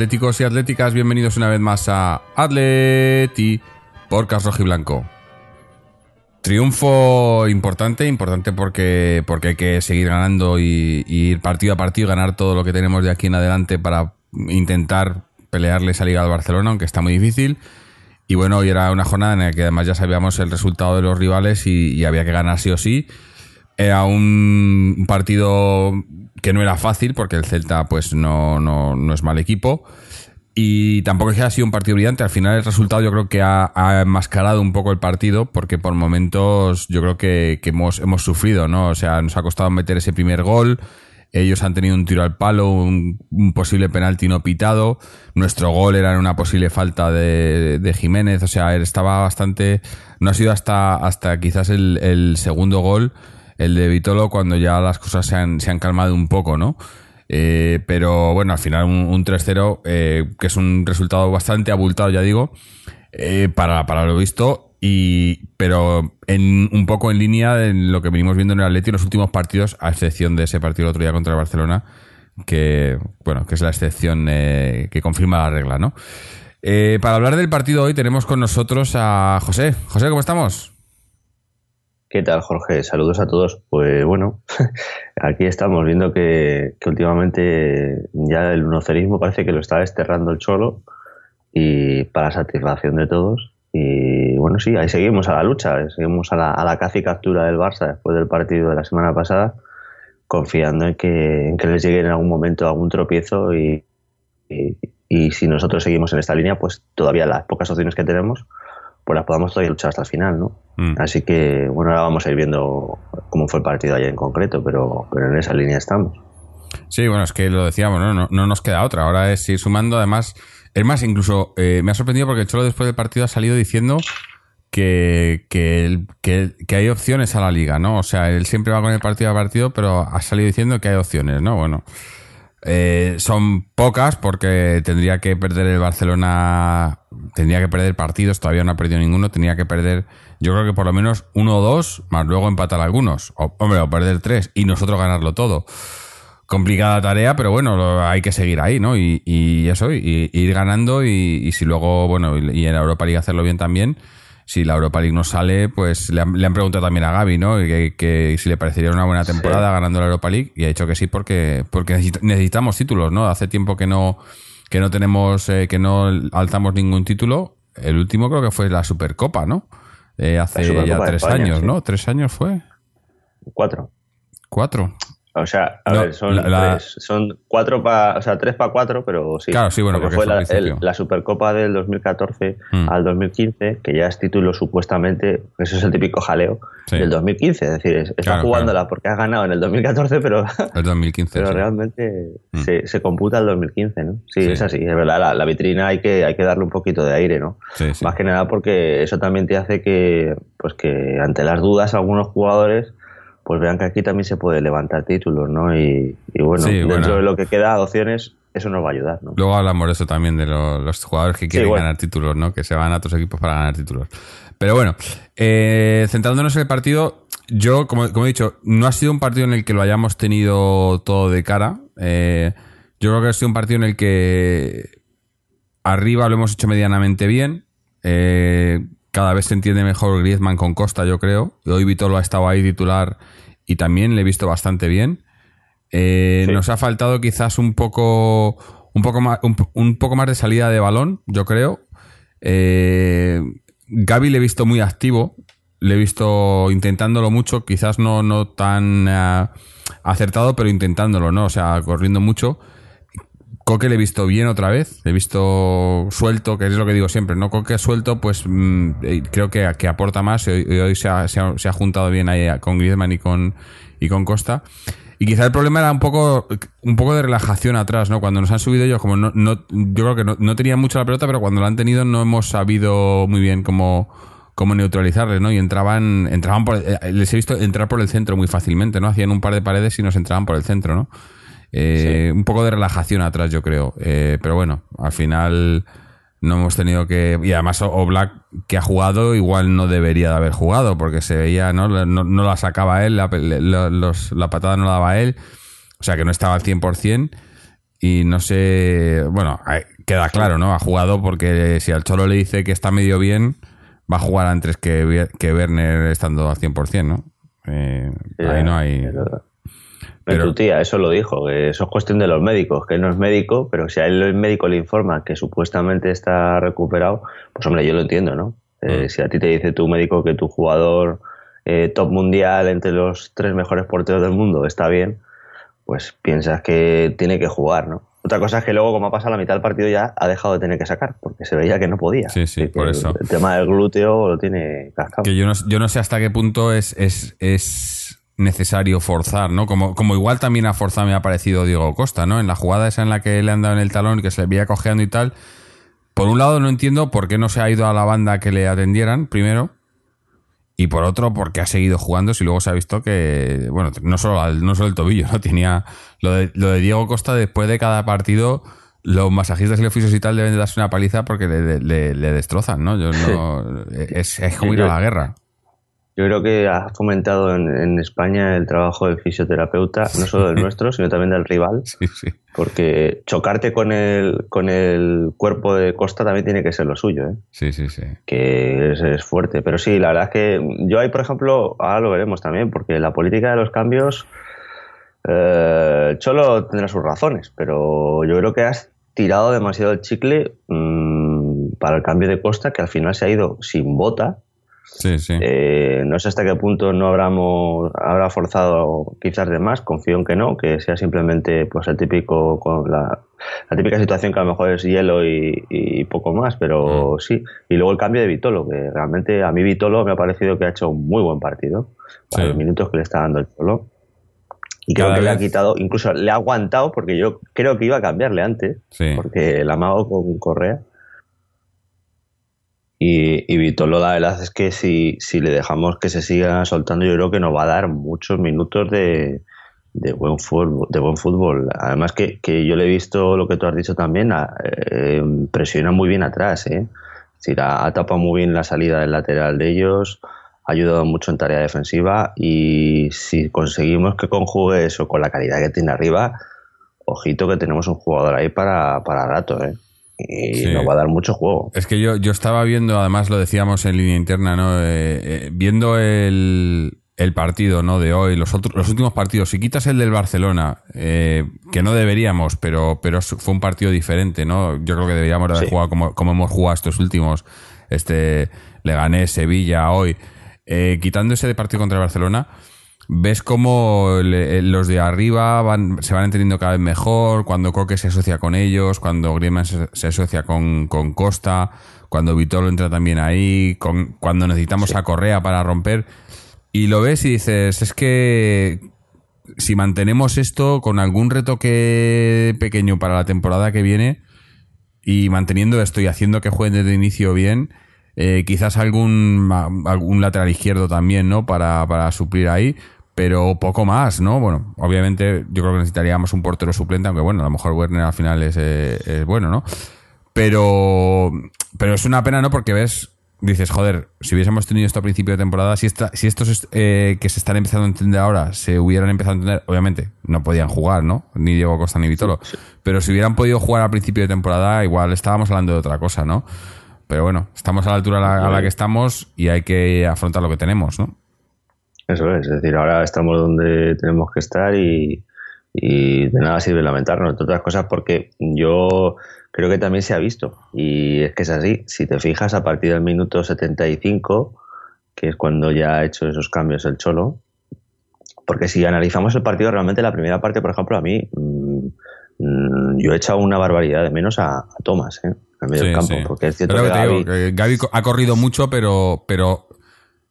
atléticos y atléticas, bienvenidos una vez más a Atleti Podcast Rojo y Blanco. Triunfo importante, importante porque, porque hay que seguir ganando y, ir partido a partido, ganar todo lo que tenemos de aquí en adelante para intentar pelearle esa liga al Barcelona, aunque está muy difícil. Y bueno, hoy era una jornada en la que además ya sabíamos el resultado de los rivales y había que ganar sí o sí. Era un, partido que no era fácil porque el Celta pues no, no, no es mal equipo. Y tampoco es que haya sido un partido brillante. Al final el resultado yo creo que ha, ha enmascarado un poco el partido porque por momentos yo creo que, hemos, hemos sufrido, ¿no? O sea, nos ha costado meter ese primer gol. Ellos han tenido un tiro al palo, un, un posible penalti no pitado. Nuestro gol era una posible falta de, Jiménez. O sea, él estaba bastante. No ha sido hasta, hasta quizás el segundo gol, el de Vitolo, cuando ya las cosas se han, se han calmado un poco, ¿no? Eh, pero bueno, al final un, un 3-0, eh, que es un resultado bastante abultado, ya digo, eh, para, para lo visto. Y, pero en, un poco en línea de lo que venimos viendo en el Atleti en los últimos partidos, a excepción de ese partido el otro día contra el Barcelona, que bueno, que es la excepción que confirma la regla, ¿no? Para hablar del partido hoy tenemos con nosotros a José. José, ¿cómo estamos? ¿Qué tal, Jorge? Saludos a todos. Pues bueno, aquí estamos viendo que, que últimamente ya el unocerismo parece que lo está desterrando el cholo y para satisfacción de todos. Y bueno, sí, ahí seguimos a la lucha, seguimos a la, a caza captura del Barça después del partido de la semana pasada, confiando en que, en que les llegue en algún momento algún tropiezo y si nosotros seguimos en esta línea, pues todavía las pocas opciones que tenemos, pues las podamos todavía luchar hasta el final, ¿no? Mm. Así que, bueno, ahora vamos a ir viendo cómo fue el partido ayer en concreto, pero, pero en esa línea estamos. Sí, bueno, es que lo decíamos, ¿no? No, no nos queda otra. Ahora es ir sumando, además. Es más, incluso eh, me ha sorprendido porque el Cholo después del partido ha salido diciendo que, que, que hay opciones a la liga, ¿no? O sea, él siempre va con el partido a partido, pero ha salido diciendo que hay opciones, ¿no? Bueno, eh, son pocas porque tendría que perder el Barcelona, tendría que perder partidos, todavía no ha perdido ninguno, tenía que perder, yo creo que por lo menos uno o dos, más luego empatar algunos, o, hombre, o perder tres y nosotros ganarlo todo. Complicada tarea, pero bueno, hay que seguir ahí, ¿no? Y, y eso, y, ir ganando y, y si luego, bueno, y en la Europa League hacerlo bien también. Si la Europa League no sale, pues le han, le han preguntado también a Gaby, ¿no? Que, que si le parecería una buena temporada ganando la Europa League y ha dicho que sí porque, porque necesita- necesitamos títulos, ¿no? Hace tiempo que no, que no tenemos, eh, que no alzamos ningún título. El último creo que fue la Supercopa, ¿no? Eh, hace Supercopa ya tres España, años, sí. ¿no? ¿Tres años fue? Cuatro. ¿Cuatro? O sea, a No, ver, son, la- la- tres, son cuatro para, o sea, tres para cuatro, pero sí. Claro, sí, bueno, porque fue fue la, el- la Supercopa del 2014 Mm. al 2015, que ya es título supuestamente, eso es el típico jaleo Sí. del 2015, es decir, es- está Claro, jugándola porque has ganado en el 2014, pero, El 2015. pero sí. realmente Mm. se, se computa el 2015, ¿no? Sí, Sí. es así, es verdad, la, vitrina hay que, hay que darle un poquito de aire, ¿no? Sí, sí. Más que nada porque eso también te hace que, pues que ante las dudas algunos jugadores pues vean que aquí también se puede levantar títulos, ¿no? Y, y bueno, Sí, dentro bueno. de lo que queda opciones, eso nos va a ayudar, ¿no? Luego hablamos de eso también, de lo- los jugadores que quieren bueno. ganar títulos, ¿no? Que se van a otros equipos para ganar títulos. Pero bueno, eh, centrándonos en el partido, yo, como, como he dicho, no ha sido un partido en el que lo hayamos tenido todo de cara. Eh, yo creo que ha sido un partido en el que arriba lo hemos hecho medianamente bien. Eh, cada vez se entiende mejor Griezmann con Costa, yo creo. Hoy Vitolo ha estado ahí titular y también le he visto bastante bien. Eh, Sí. Nos ha faltado quizás un poco, un poco más, un, un poco más de salida de balón, yo creo. Eh, Gaby le he visto muy activo, le he visto intentándolo mucho, quizás no, no tan eh, acertado, pero intentándolo, ¿no? O sea, corriendo mucho. Coque le he visto bien otra vez, le he visto suelto, que es lo que digo siempre, ¿no? Coque suelto, pues mm, eh, creo que, que aporta más y hoy, hoy se, ha, se ha- se ha juntado bien ahí con Griezmann y con, y con Costa. Y quizá el problema era un poco, un poco de relajación atrás, ¿no? Cuando nos han subido ellos, como no, no yo creo que no, no tenían mucho la pelota, pero cuando la han tenido no hemos sabido muy bien cómo, cómo neutralizarles, ¿no? Y entraban, entraban por, eh, les he visto entrar por el centro muy fácilmente, ¿no? Hacían un par de paredes y nos entraban por el centro, ¿no? Eh, Un poco de relajación atrás, yo creo. Eh, pero bueno, al final no hemos tenido que. Y además, Oblak, que ha jugado, igual no debería de haber jugado, porque se veía, ¿no? No, no la sacaba él, la, la- los- la patada no la daba él, o sea que no estaba al 100%. Y no sé. Bueno, queda claro, ¿no? Ha jugado porque si al Cholo le dice que está medio bien, va a jugar antes que, que Werner estando al 100%, ¿no? Eh, ahí no hay. Pero- tu tía, eso lo dijo, que eso es cuestión de los médicos, que él no es médico, pero si a él el médico le informa que supuestamente está recuperado, pues hombre, yo lo entiendo, ¿no? Eh, Mm. Si a ti te dice tu médico que tu jugador eh, top mundial entre los tres mejores porteros del mundo está bien, pues piensas que tiene que jugar, ¿no? Otra cosa es que luego, como ha pasado la mitad del partido, ya ha dejado de tener que sacar, porque se veía que no podía. Sí, sí, por el- eso. El, tema del glúteo lo tiene cascado. que yo no, yo no sé hasta qué punto es, es, es necesario forzar, ¿no? Como, como igual también a forzar me ha parecido Diego Costa, ¿no? En la jugada esa en la que le han dado en el talón y que se le veía cojeando y tal. Por un lado no entiendo por qué no se ha ido a la banda que le atendieran, primero. Y por otro, porque ha seguido jugando si luego se ha visto que, bueno, no solo, al- no solo el tobillo, ¿no? Tenía lo de, lo de Diego Costa después de cada partido, los masajistas y los fisios y tal deben de darse una paliza porque le, le- le destrozan, ¿no? Yo no es, es como ir a la guerra. Yo creo que ha fomentado en, en España el trabajo del fisioterapeuta, no solo del nuestro, sino también del rival, Sí, sí. porque chocarte con el, con el cuerpo de Costa también tiene que ser lo suyo, ¿eh? Sí, sí, sí. que es, es fuerte. Pero sí, la verdad es que yo ahí, por ejemplo, ahora lo veremos también, porque la política de los cambios, eh, Cholo tendrá sus razones, pero yo creo que has tirado demasiado el chicle mm, para el cambio de Costa, que al final se ha ido sin bota. Sí, sí. Eh, no sé hasta qué punto no habramos, habrá forzado quizás de más, confío en que no, que sea simplemente pues el típico con la, la típica situación que a lo mejor es hielo y, y poco más, pero sí. Y luego el cambio de Vitolo, que realmente a mí Vitolo me ha parecido que ha hecho un muy buen partido para Sí. los minutos que le está dando el Cholo. Y creo Cada que le ha quitado, incluso le ha aguantado, porque yo creo que iba a cambiarle antes, Sí. porque el amago con Correa. Y, y Vitolo, la verdad es que si, si le dejamos que se siga soltando, yo creo que nos va a dar muchos minutos de, de buen fútbol. De buen fútbol. Además que, que yo le he visto lo que tú has dicho también, eh, presiona muy bien atrás. ¿eh? Es decir, ha tapado muy bien la salida del lateral de ellos, ha ayudado mucho en tarea defensiva y si conseguimos que conjugue eso con la calidad que tiene arriba, ojito que tenemos un jugador ahí para, para rato, ¿eh? Y Sí. nos va a dar mucho juego. Es que yo, yo estaba viendo, además lo decíamos en línea interna, ¿no? Eh, eh, viendo el, el partido, ¿no? De hoy, los otros, los últimos partidos. Si quitas el del Barcelona, eh, que no deberíamos, pero, pero fue un partido diferente, ¿no? Yo creo que deberíamos de haber Sí. jugado como, como hemos jugado estos últimos, este Leganés, Sevilla, hoy. Eh, quitando ese partido contra el Barcelona, ves cómo le- los de arriba van, se van entendiendo cada vez mejor, cuando Coque se asocia con ellos, cuando Griezmann se, se asocia con, con Costa, cuando Vitolo entra también ahí, con, cuando necesitamos a Correa para romper. Y lo ves y dices, es que si mantenemos esto con algún retoque pequeño para la temporada que viene y manteniendo esto y haciendo que jueguen desde el inicio bien, eh, quizás algún, algún lateral izquierdo también, ¿no? Para, para suplir ahí, pero poco más, ¿no? Bueno, obviamente yo creo que necesitaríamos un portero suplente, aunque bueno, a lo mejor Werner al final es, eh, es bueno, ¿no? Pero, pero es una pena, ¿no? Porque ves, dices, joder, si hubiésemos tenido esto a principio de temporada, si, esta, si estos eh, que se están empezando a entender ahora se hubieran empezado a entender, obviamente no podían jugar, ¿no? Ni Diego Costa ni Vitolo. Pero si hubieran podido jugar a principio de temporada, igual estábamos hablando de otra cosa, ¿no? Pero bueno, estamos a la altura a la, a la que estamos y hay que afrontar lo que tenemos, ¿no? Eso es, es decir, ahora estamos donde tenemos que estar y, y de nada sirve lamentarnos, entre otras cosas porque yo creo que también se ha visto y es que es así, si te fijas a partir del minuto 75, que es cuando ya ha hecho esos cambios el Cholo, porque si analizamos el partido realmente la primera parte, por ejemplo, a mí mm, mm, yo he echado una barbaridad de menos a, a Thomas, ¿eh? al medio Sí, del campo, sí. porque es cierto que que digo, Gavi co- ha corrido mucho, pero, pero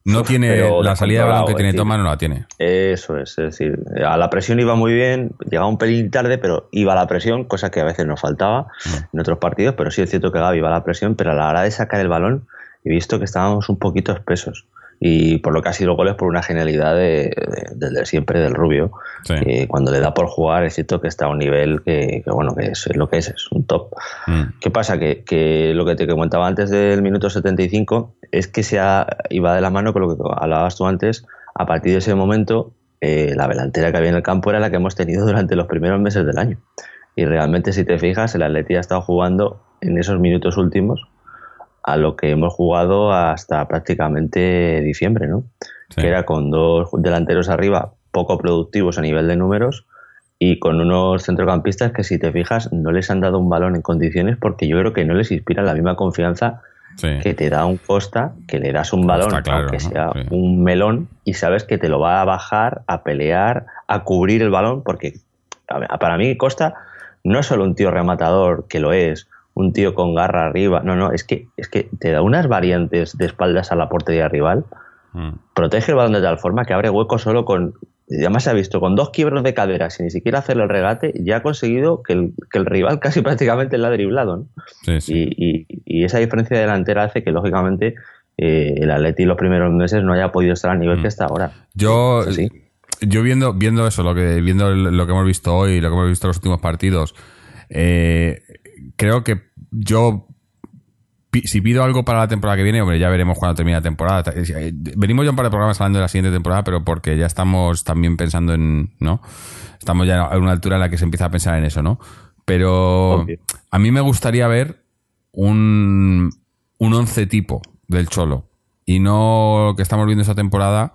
No tiene pero la salida de balón que tiene decir, Thomas, no la tiene. Eso es, es decir, a la presión iba muy bien, llegaba un pelín tarde, pero iba a la presión, cosa que a veces nos faltaba en otros partidos, pero sí es cierto que Gaby iba a la presión, pero a la hora de sacar el balón he visto que estábamos un poquito espesos. Y por lo que ha sido goles por una genialidad de, de- de siempre del Rubio. Sí. cuando le da por jugar es cierto que está a un nivel que, que, bueno, que es, es lo que es, es un top. Mm. ¿Qué pasa? Que, que lo que te comentaba antes del minuto 75 es que se ha- iba de la mano con lo que hablabas tú antes. A partir de ese momento, eh, la delantera que había en el campo era la que hemos tenido durante los primeros meses del año. Y realmente, si te fijas, el Atleti ha estado jugando en esos minutos últimos a lo que hemos jugado hasta prácticamente diciembre, ¿no? Sí. Que era con dos delanteros arriba poco productivos a nivel de números y con unos centrocampistas que si te fijas no les han dado un balón en condiciones porque yo creo que no les inspira la misma confianza Sí. que te da un Costa, que le das un balón, claro, aunque ¿no? sea Sí. un melón, y sabes que te lo va a bajar, a pelear, a cubrir el balón, porque para mí Costa no es solo un tío rematador, que lo es, un tío con garra arriba, no, no, es que, es que te da unas variantes de espaldas a la portería rival, Mm. protege el balón de tal forma que abre hueco solo con. Además se ha visto con dos quiebros de cadera, sin ni siquiera hacerle el regate, ya ha conseguido que el, que el rival casi prácticamente le ha driblado. ¿no? Sí, sí. Y, y- y esa diferencia delantera hace que, lógicamente, eh, el Atleti los primeros meses no haya podido estar al nivel Mm. que está ahora. Yo, yo viendo, viendo eso, lo que, viendo lo que hemos visto hoy, lo que hemos visto en los últimos partidos, eh, creo que yo si pido algo para la temporada que viene, hombre, ya veremos cuando termine la temporada. Eh, Venimos ya un par de programas hablando de la siguiente temporada, pero porque ya estamos también pensando en, ¿no? Estamos ya a una altura en la que se empieza a pensar en eso, ¿no? Pero a mí me gustaría ver un, un once tipo del Cholo. Y no lo que estamos viendo esta temporada,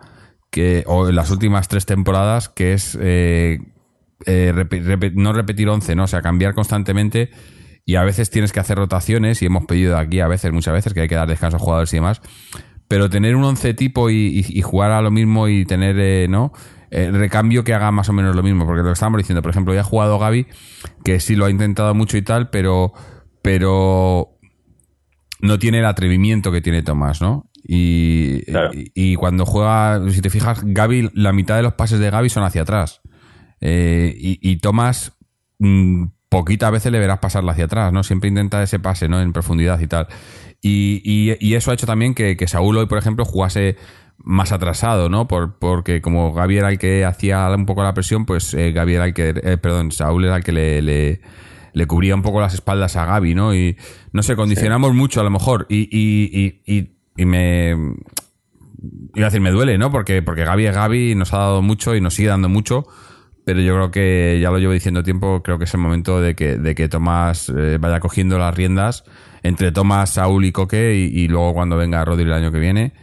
que, o en las últimas tres temporadas, que es eh, eh, no repetir 11, ¿no? O sea, cambiar constantemente y a veces tienes que hacer rotaciones y hemos pedido aquí a veces, muchas veces, que hay que dar descanso a jugadores y demás. Pero tener un 11 tipo y, y- y jugar a lo mismo y tener, eh, ¿no? Eh, recambio que haga más o menos lo mismo, porque lo que estábamos diciendo, por ejemplo, ya ha jugado Gaby, que sí lo ha intentado mucho y tal, pero, pero no tiene el atrevimiento que tiene Tomás, ¿no? Y, Claro. y, y cuando juega, si te fijas, Gaby, la mitad de los pases de Gaby son hacia atrás. Eh, y, y Tomás, mm, poquitas veces le verás pasarla hacia atrás, ¿no? Siempre intenta ese pase, ¿no? En profundidad y tal. Y, y- y eso ha hecho también que, que Saúl hoy, por ejemplo, jugase más atrasado, ¿no? Por, porque como Gaby era el que hacía un poco la presión, pues eh, Gaby era el que, eh, perdón, Saúl era el que le, le, le cubría un poco las espaldas a Gaby, ¿no? Y no sé, condicionamos mucho a lo mejor. Y, y, y, y, y me, iba a decir, me duele, ¿no? Porque, porque Gaby es Gaby y nos ha dado mucho y nos sigue dando mucho. Pero yo creo que ya lo llevo diciendo tiempo, creo que es el momento de que, de que Tomás eh, vaya cogiendo las riendas entre Tomás, Saúl y Coque y, y luego cuando venga Rodri el año que viene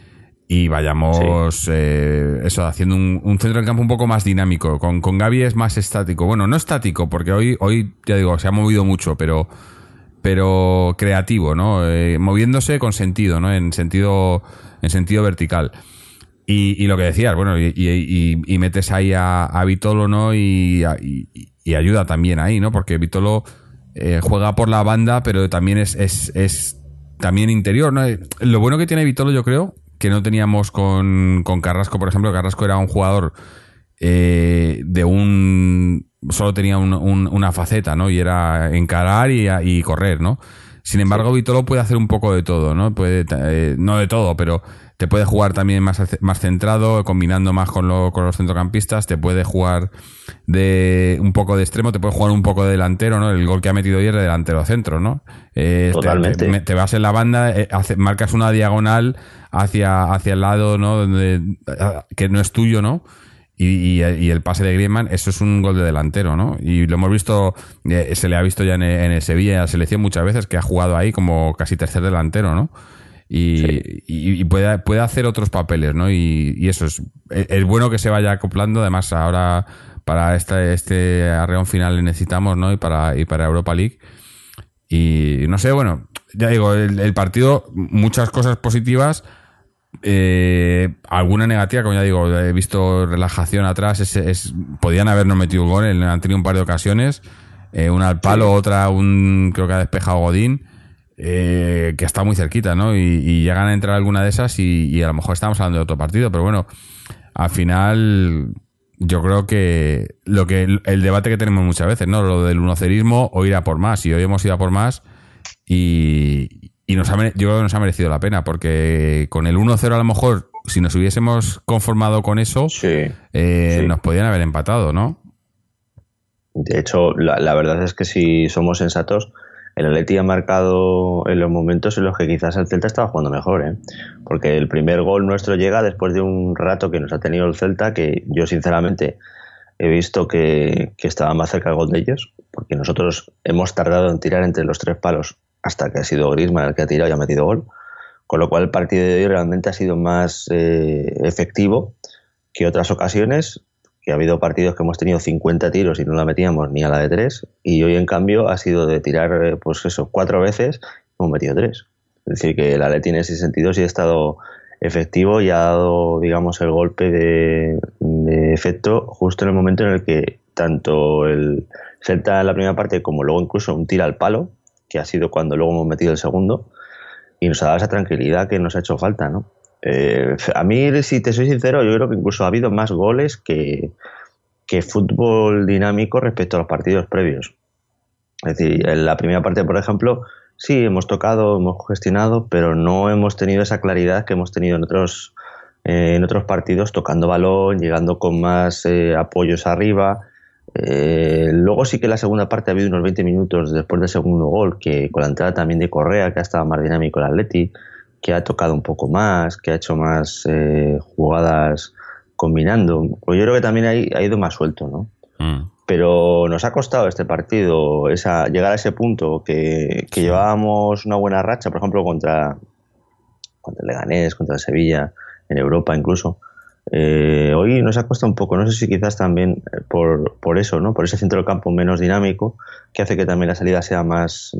y vayamos eh, eso haciendo un, un centro del campo un poco más dinámico. Con, con Gaby es más estático. Bueno, no estático, porque hoy, hoy ya digo, se ha movido mucho, pero pero creativo, ¿no? Eh, moviéndose con sentido, ¿no? En sentido, en sentido vertical. Y, y lo que decías, bueno, y, metes ahí a, Vitolo, ¿no? Y, ayuda también ahí, ¿no? Porque Vitolo eh, juega por la banda, pero también es, es, es también interior, ¿no? Lo bueno que tiene Vitolo, yo creo, que no teníamos con, con Carrasco, por ejemplo, Carrasco era un jugador eh, de un solo tenía un- un- una faceta, ¿no? Y era encarar y, y correr, ¿no? Sin embargo, Vitolo puede hacer un poco de todo, ¿no? Puede, eh, no de todo, pero te puede jugar también más, más centrado, combinando más con, lo- con los centrocampistas, te puede jugar de un poco de extremo, te puede jugar un poco de delantero, ¿no? El gol que ha metido ayer de delantero centro, ¿no? Eh, te- Totalmente. Te, te vas en la banda, eh, hace- marcas una diagonal hacia, hacia el lado, ¿no? Donde, que no es tuyo, ¿no? Y, y- y el pase de Griezmann, eso es un gol de delantero, ¿no? Y lo hemos visto, eh, se le ha visto ya en, el- en el Sevilla, en la selección muchas veces, que ha jugado ahí como casi tercer delantero, ¿no? Y, y puede, puede hacer otros papeles, ¿no? Y, y eso es, es es bueno que se vaya acoplando, además ahora para este, este arreón final le necesitamos, ¿no? Y para, y para Europa League. Y no sé, bueno, ya digo, el, el partido, muchas cosas positivas, eh, alguna negativa, como ya digo, he visto relajación atrás, es, es- podían habernos metido gol, han tenido un par de ocasiones, eh, una al palo, otra un creo que ha despejado Godín. eh, que está muy cerquita, ¿no? Y, llegan a entrar alguna de esas y, a lo mejor estamos hablando de otro partido, pero bueno, al final yo creo que lo que el, debate que tenemos muchas veces, ¿no? Lo del unocerismo o ir a por más. Y hoy hemos ido a por más y, nos ha, yo creo que nos ha merecido la pena porque con el 1-0 a lo mejor, si nos hubiésemos conformado con eso, eh, nos podían haber empatado, ¿no? De hecho, la, la verdad es que si somos sensatos, el Atleti ha marcado en los momentos en los que quizás el Celta estaba jugando mejor, ¿eh? porque el primer gol nuestro llega después de un rato que nos ha tenido el Celta, que yo sinceramente he visto que, estaba más cerca el gol de ellos, porque nosotros hemos tardado en tirar entre los tres palos hasta que ha sido Griezmann el que ha tirado y ha metido gol, con lo cual el partido de hoy realmente ha sido más eh, efectivo que otras ocasiones que ha habido partidos que hemos tenido 50 tiros y no la metíamos ni a la de tres, y hoy en cambio ha sido de tirar, eh, pues eso, cuatro veces, hemos metido tres. Es decir, que la Leti en ese sentido sí ha estado efectivo y ha dado, digamos, el golpe de, efecto justo en el momento en el que tanto el Celta en la primera parte como luego incluso un tira al palo, que ha sido cuando luego hemos metido el segundo, y nos ha dado esa tranquilidad que nos ha hecho falta, ¿no? Eh, a mí, si te soy sincero, yo creo que incluso ha habido más goles que, fútbol dinámico respecto a los partidos previos. Es decir, en la primera parte, por ejemplo, sí, hemos tocado, hemos gestionado, pero no hemos tenido esa claridad que hemos tenido en otros, eh, en otros partidos, tocando balón, llegando con más eh, apoyos arriba. Luego sí que la segunda parte ha habido unos 20 minutos después del segundo gol, que con la entrada también de Correa, que ha estado más dinámico el Atleti que ha tocado un poco más, que ha hecho más eh, jugadas combinando. Pues yo creo que también ha, ido más suelto, ¿no? Mm. Pero nos ha costado este partido esa, llegar a ese punto que, llevábamos una buena racha, por ejemplo, contra, contra el Leganés, contra el Sevilla, en Europa incluso. Eh, hoy nos ha costado un poco, no sé si quizás también por, por eso, ¿no? por ese centro del campo menos dinámico, que hace que también la salida sea más,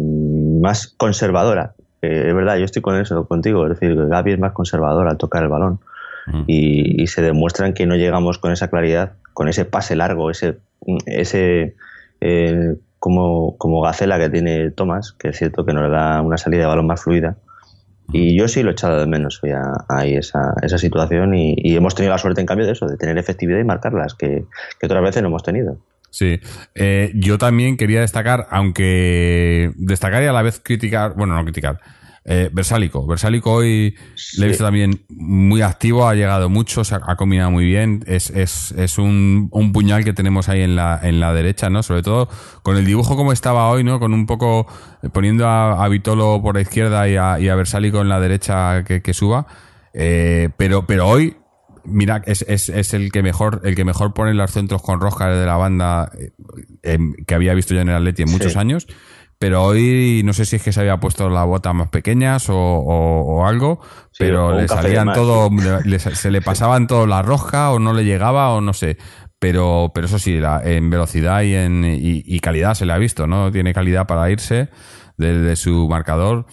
más conservadora es verdad, yo estoy con eso, contigo. Es decir, Gaby es más conservador al tocar el balón. Mm. Y, se demuestran que no llegamos con esa claridad, con ese pase largo, ese, ese eh, como, como Gacela que tiene Tomás, que es cierto que nos da una salida de balón más fluida. Y yo sí lo he echado de menos ahí esa, esa situación y, hemos tenido la suerte en cambio de eso, de tener efectividad y marcarlas, que, que otras veces no hemos tenido. Sí, eh, yo también quería destacar, aunque destacar y a la vez criticar, bueno, no criticar, eh, Versálico. Versálico hoy le he visto también muy activo, ha llegado mucho, se ha, combinado muy bien. Es, es, es un, un, puñal que tenemos ahí en la, en la derecha, ¿no? Sobre todo con el dibujo como estaba hoy, ¿no? Con un poco eh, poniendo a, a Vitolo por la izquierda y a, y a Versálico en la derecha que, que suba. Eh, pero, pero hoy mira, es, es, es, el que mejor, el que mejor pone los centros con rosca de la banda eh, que había visto yo en el Atleti en muchos años. Pero hoy no sé si es que se había puesto las botas más pequeñas o, o, algo, pero le salían todo, se le pasaban todo la rosca o no le llegaba o no sé. Pero, pero eso sí, en velocidad y en y, calidad se le ha visto, ¿no? Tiene calidad para irse desde su marcador.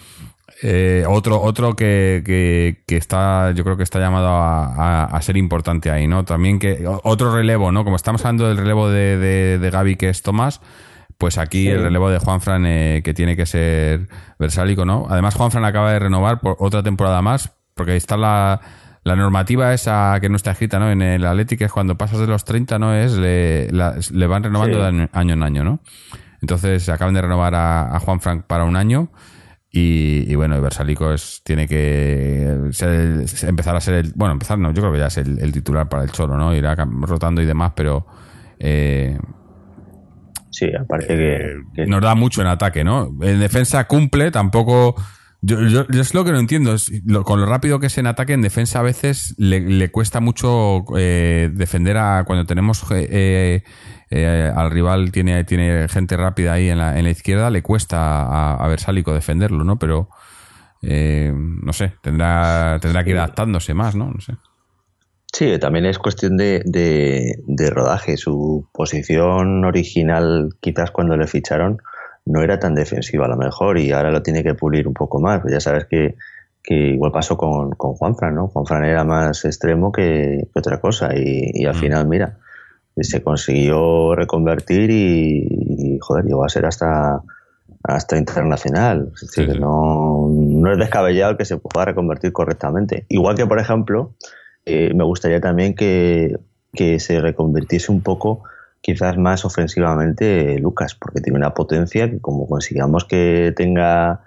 Eh, otro otro que, que, está, yo creo que está llamado a, ser importante ahí, ¿no? También que otro relevo, ¿no? Como estamos hablando del relevo de, de, de Gaby, que es Tomás, pues aquí el relevo de Juanfran eh, que tiene que ser versálico, ¿no? Además, Juanfran acaba de renovar por otra temporada más, porque ahí está la, la normativa esa que no está escrita, ¿no? En el Atlético es cuando pasas de los 30, ¿no? Es, le, le van renovando de año en año, ¿no? Entonces acaban de renovar a, a Juan Frank para un año y, bueno, el Versalico es, tiene que empezar a ser el. Bueno, empezar no, yo creo que ya es el, titular para el Cholo, ¿no? Irá rotando y demás, pero. Eh, sí, aparte que, Nos da mucho en ataque, ¿no? En defensa cumple, tampoco. Yo, yo, es lo que no entiendo. Es, con lo rápido que es en ataque, en defensa a veces le, cuesta mucho eh, defender a cuando tenemos. Eh, eh, al rival tiene, tiene gente rápida ahí en la, en la izquierda, le cuesta a, a Versálico defenderlo, ¿no? Pero eh, no sé, tendrá, tendrá que ir adaptándose más, ¿no? No sé. Sí, también es cuestión de, de, rodaje. Su posición original, quizás cuando le ficharon, no era tan defensiva a lo mejor y ahora lo tiene que pulir un poco más. Pues ya sabes que, que igual pasó con, con Juanfran, ¿no? Juanfran era más extremo que, otra cosa y, y al mm. final, mira, se consiguió reconvertir y, joder, llegó a ser hasta hasta internacional. Es decir, No, no es descabellado que se pueda reconvertir correctamente. Igual que, por ejemplo, eh, me gustaría también que, que se reconvirtiese un poco quizás más ofensivamente Lucas, porque tiene una potencia que como consigamos que tenga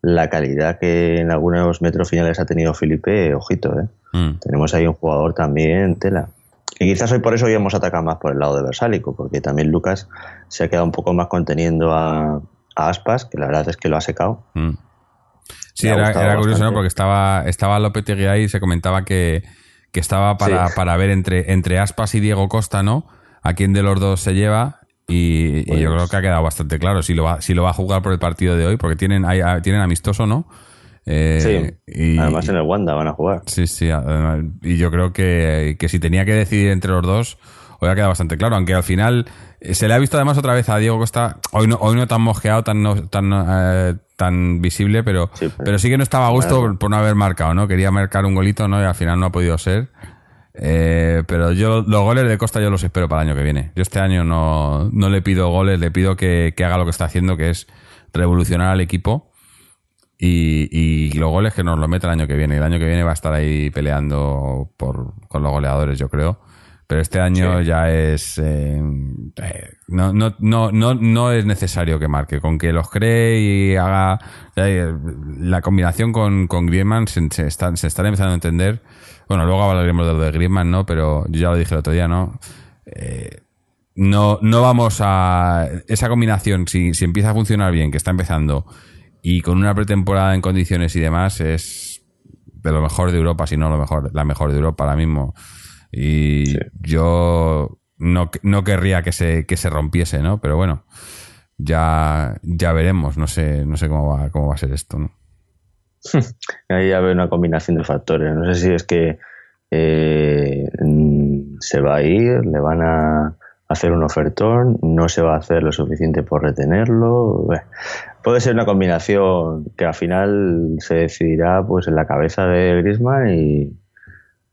la calidad que en algunos metros finales ha tenido Felipe, ojito, ¿eh? Mm. Tenemos ahí un jugador también, tela. Y quizás hoy por eso hoy hemos atacado más por el lado de Versálico, porque también Lucas se ha quedado un poco más conteniendo a, Aspas, que la verdad es que lo ha secado. Mm. Sí, era, curioso, ¿no? Porque estaba, estaba Lopetegui ahí y se comentaba que, estaba para, para ver entre, entre Aspas y Diego Costa, ¿no? A quién de los dos se lleva y, yo creo que ha quedado bastante claro si lo va, si lo va a jugar por el partido de hoy, porque tienen, hay, tienen amistoso, ¿no? Eh, sí, además en el Wanda van a jugar. Sí, sí, y yo creo que, que, si tenía que decidir entre los dos, hoy ha quedado bastante claro, aunque al final eh, se le ha visto además otra vez a Diego Costa, hoy no, hoy no tan mosqueado, tan, tan, eh, tan visible, pero sí, pero, sí que no estaba a gusto por, no haber marcado, ¿no? Quería marcar un golito, ¿no? Y al final no ha podido ser. Eh, pero yo los goles de Costa yo los espero para el año que viene. Yo este año no, no le pido goles, le pido que, haga lo que está haciendo, que es revolucionar al equipo. Y, y, los goles que nos lo meta el año que viene. El año que viene va a estar ahí peleando por, con los goleadores, yo creo. Pero este año ya es. Eh, eh, no, no, no, no, no es necesario que marque. Con que los cree y haga. la combinación con, con Griezmann se, se, están, se están empezando a entender bueno, luego hablaremos de lo de Griezmann, ¿no? Pero yo ya lo dije el otro día, ¿no? Eh, no, no vamos a. Esa combinación, si, si empieza a funcionar bien, que está empezando, y con una pretemporada en condiciones y demás, es de lo mejor de Europa, si no lo mejor, la mejor de Europa ahora mismo. Y yo no, no querría que se, que se rompiese, ¿no? Pero bueno, ya, ya veremos. No sé, no sé cómo va, cómo va a ser esto, ¿no? Ahí ya una combinación de factores. No sé si es que eh, se va a ir, le van a hacer un ofertón, no se va a hacer lo suficiente por retenerlo. puede ser una combinación que al final se decidirá pues en la cabeza de Grisman y,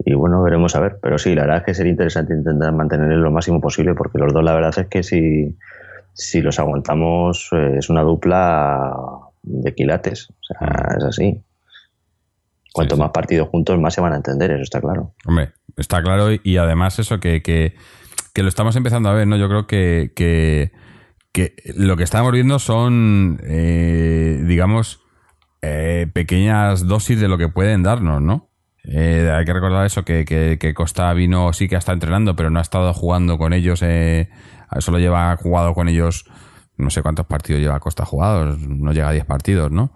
y bueno, veremos a ver. Pero sí, la verdad es que sería interesante intentar mantenerlo lo máximo posible porque los dos la verdad es que si, si los aguantamos eh, es una dupla de quilates. O sea, mm. es así. Cuanto más partidos juntos, más se van a entender, eso está claro. Hombre, está claro y además eso que, que, lo estamos empezando a ver, ¿no? Yo creo que, que, lo que estamos viendo son, eh, digamos, eh, pequeñas dosis de lo que pueden darnos, ¿no? Eh, hay que recordar eso, que, que, Costa vino, sí que ha estado entrenando, pero no ha estado jugando con ellos, solo lleva jugado con ellos no sé cuántos partidos lleva Costa jugados, no llega a 10 partidos, ¿no?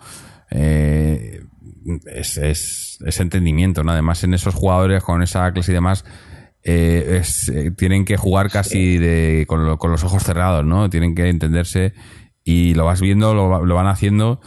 Eh, es, es, entendimiento, ¿no? Además, en esos jugadores con esa clase y demás, eh, eh, tienen que jugar casi de, con, los ojos cerrados, ¿no? Tienen que entenderse y lo vas viendo, lo, lo van haciendo.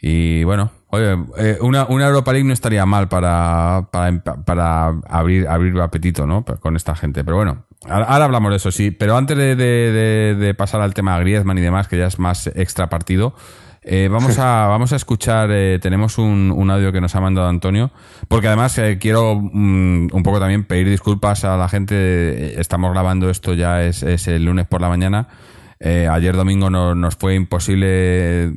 Y bueno, oye, una, una, Europa League no estaría mal para, para, para abrir, abrir apetito, ¿no? Con esta gente. Pero bueno, Ahora hablamos de eso, sí. Pero antes de, pasar al tema Griezmann y demás, que ya es más extra partido, eh, vamos, a, vamos a escuchar, eh, tenemos un, audio que nos ha mandado Antonio, porque además eh, quiero mm, un poco también pedir disculpas a la gente, estamos grabando esto ya es, el lunes por la mañana, ayer domingo no, nos fue imposible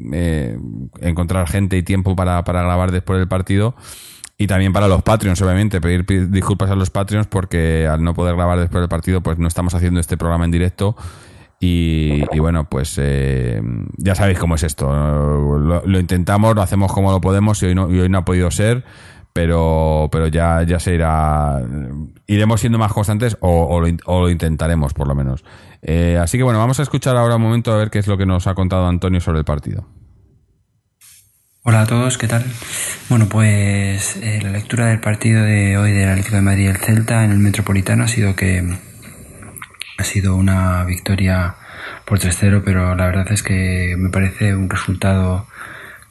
encontrar gente y tiempo para, para grabar después del partido. Y también para los Patreons, obviamente, pedir disculpas a los Patreons porque al no poder grabar después del partido, pues no estamos haciendo este programa en directo. Y, bueno, pues eh, ya sabéis cómo es esto. Lo, intentamos, lo hacemos como lo podemos y hoy no, y hoy no ha podido ser, pero, pero ya, ya se irá. Iremos siendo más constantes o, lo, intentaremos, por lo menos. Eh, así que bueno, vamos a escuchar ahora un momento a ver qué es lo que nos ha contado Antonio sobre el partido. Hola a todos, ¿qué tal? Bueno, pues eh, la lectura del partido de hoy del Atlético de Madrid y el Celta en el Metropolitano ha sido que ha sido una victoria por 3-0, pero la verdad es que me parece un resultado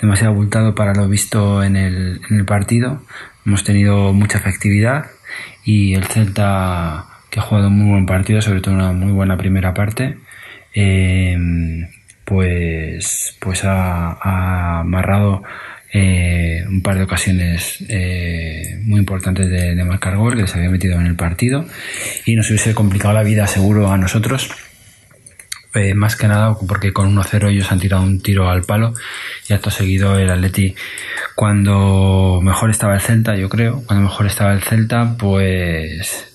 demasiado abultado para lo visto en el, en el partido. Hemos tenido mucha efectividad y el Celta que ha jugado un muy buen partido, sobre todo una muy buena primera parte. Eh, pues, pues ha, amarrado eh, un par de ocasiones eh, muy importantes de, marcar gol que se había metido en el partido. Y nos hubiese complicado la vida seguro a nosotros. Más que nada porque con 1-0 ellos han tirado un tiro al palo. Y acto seguido el Atleti cuando mejor estaba el Celta yo creo. Cuando mejor estaba el Celta pues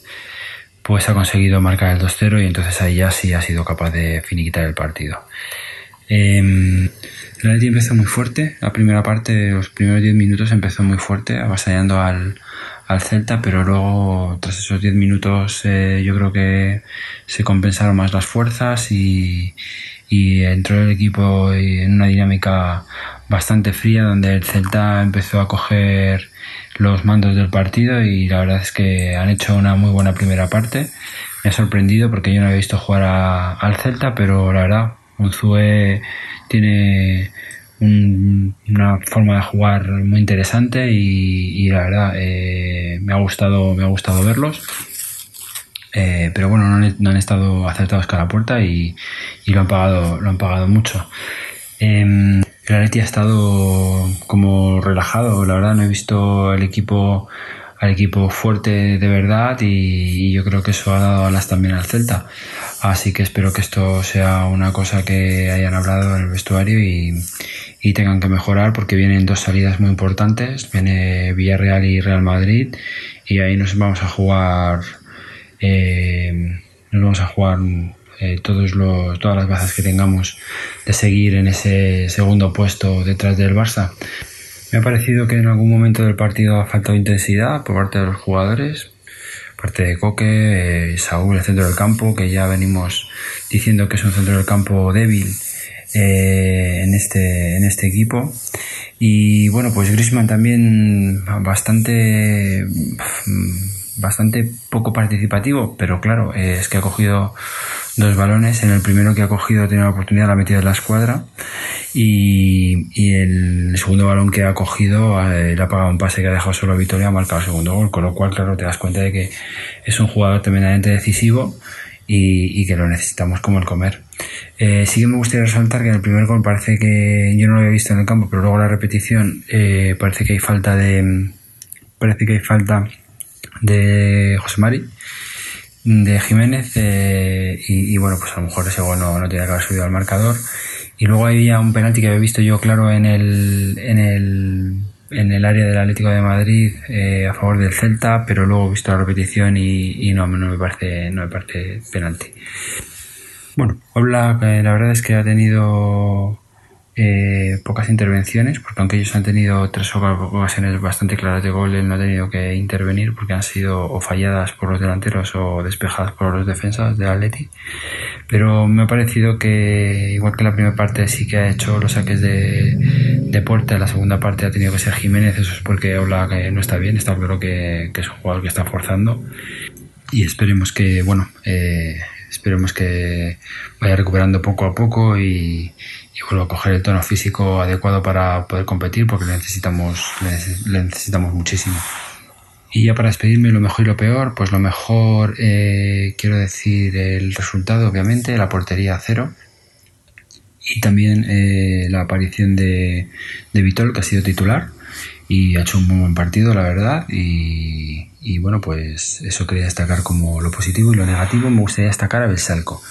pues ha conseguido marcar el 2-0 y entonces ahí ya sí ha sido capaz de finiquitar el partido. Em, el empezó muy fuerte la primera parte los primeros 10 minutos empezó muy fuerte avasallando al al Celta, pero luego tras esos 10 minutos eh, yo creo que se compensaron más las fuerzas y, entró el equipo en una dinámica bastante fría donde el Celta empezó a coger los mandos del partido y la verdad es que han hecho una muy buena primera parte. Me ha sorprendido porque yo no había visto jugar al Celta, pero la verdad, Unzue tiene una forma de jugar muy interesante y, la verdad eh, me ha gustado me ha gustado verlos eh, pero bueno no han, estado acertados cada puerta y, lo han pagado lo han pagado mucho eh, el Atleti ha estado como relajado la verdad no he visto el equipo al equipo fuerte de verdad y, yo creo que eso ha dado alas también al Celta. Así que espero que esto sea una cosa que hayan hablado en el vestuario y, tengan que mejorar porque vienen dos salidas muy importantes. Viene Villarreal y Real Madrid y ahí nos vamos a jugar, eh, nos vamos a jugar eh, todos los, todas las bazas que tengamos de seguir en ese segundo puesto detrás del Barça. Me ha parecido que en algún momento del partido ha faltado intensidad por parte de los jugadores, parte de Coque, eh, Saúl, el centro del campo, que ya venimos diciendo que es un centro del campo débil eh, en, este, en este equipo. Y bueno, pues Grisman también bastante, bastante poco participativo, pero claro, es que ha cogido dos balones. En el primero que ha cogido ha tenido la oportunidad, la ha metido en la escuadra. Y, y el segundo balón que ha cogido eh, le ha pagado un pase que ha dejado solo a Vitoria, ha marcado el segundo gol. Con lo cual, claro, te das cuenta de que es un jugador tremendamente decisivo y, y que lo necesitamos como el comer. Eh, sí que me gustaría resaltar que en el primer gol parece que yo no lo había visto en el campo, pero luego la repetición eh, parece que hay falta de parece que hay falta de José Mari de Jiménez eh, y, bueno, pues a lo mejor ese gol no, no tiene que haber subido al marcador. Y luego había un penalti que había visto yo claro en el, en el, en el área del Atlético de Madrid eh, a favor del Celta, pero luego he visto la repetición y, no, no, me parece, no me parece penalti. Bueno, Obla, eh, la verdad es que ha tenido eh, pocas intervenciones, porque aunque ellos han tenido tres ocasiones bastante claras de gol, él no ha tenido que intervenir porque han sido o falladas por los delanteros o despejadas por los defensas de Atleti. Pero me ha parecido que, igual que la primera parte sí que ha hecho los saques de, de puerta, la segunda parte ha tenido que ser Jiménez, eso es porque Ola que no está bien, está claro que, que, es un jugador que está forzando. Y esperemos que, bueno, eh, esperemos que vaya recuperando poco a poco y, y vuelva a coger el tono físico adecuado para poder competir porque le necesitamos, le necesitamos muchísimo. Y ya para despedirme, lo mejor y lo peor, pues lo mejor eh, quiero decir el resultado, obviamente, la portería cero. Y también eh, la aparición de, de Vitol, que ha sido titular y ha hecho un muy buen partido, la verdad. Y, y bueno, pues eso quería destacar como lo positivo y lo negativo. Me gustaría destacar a Belsalco,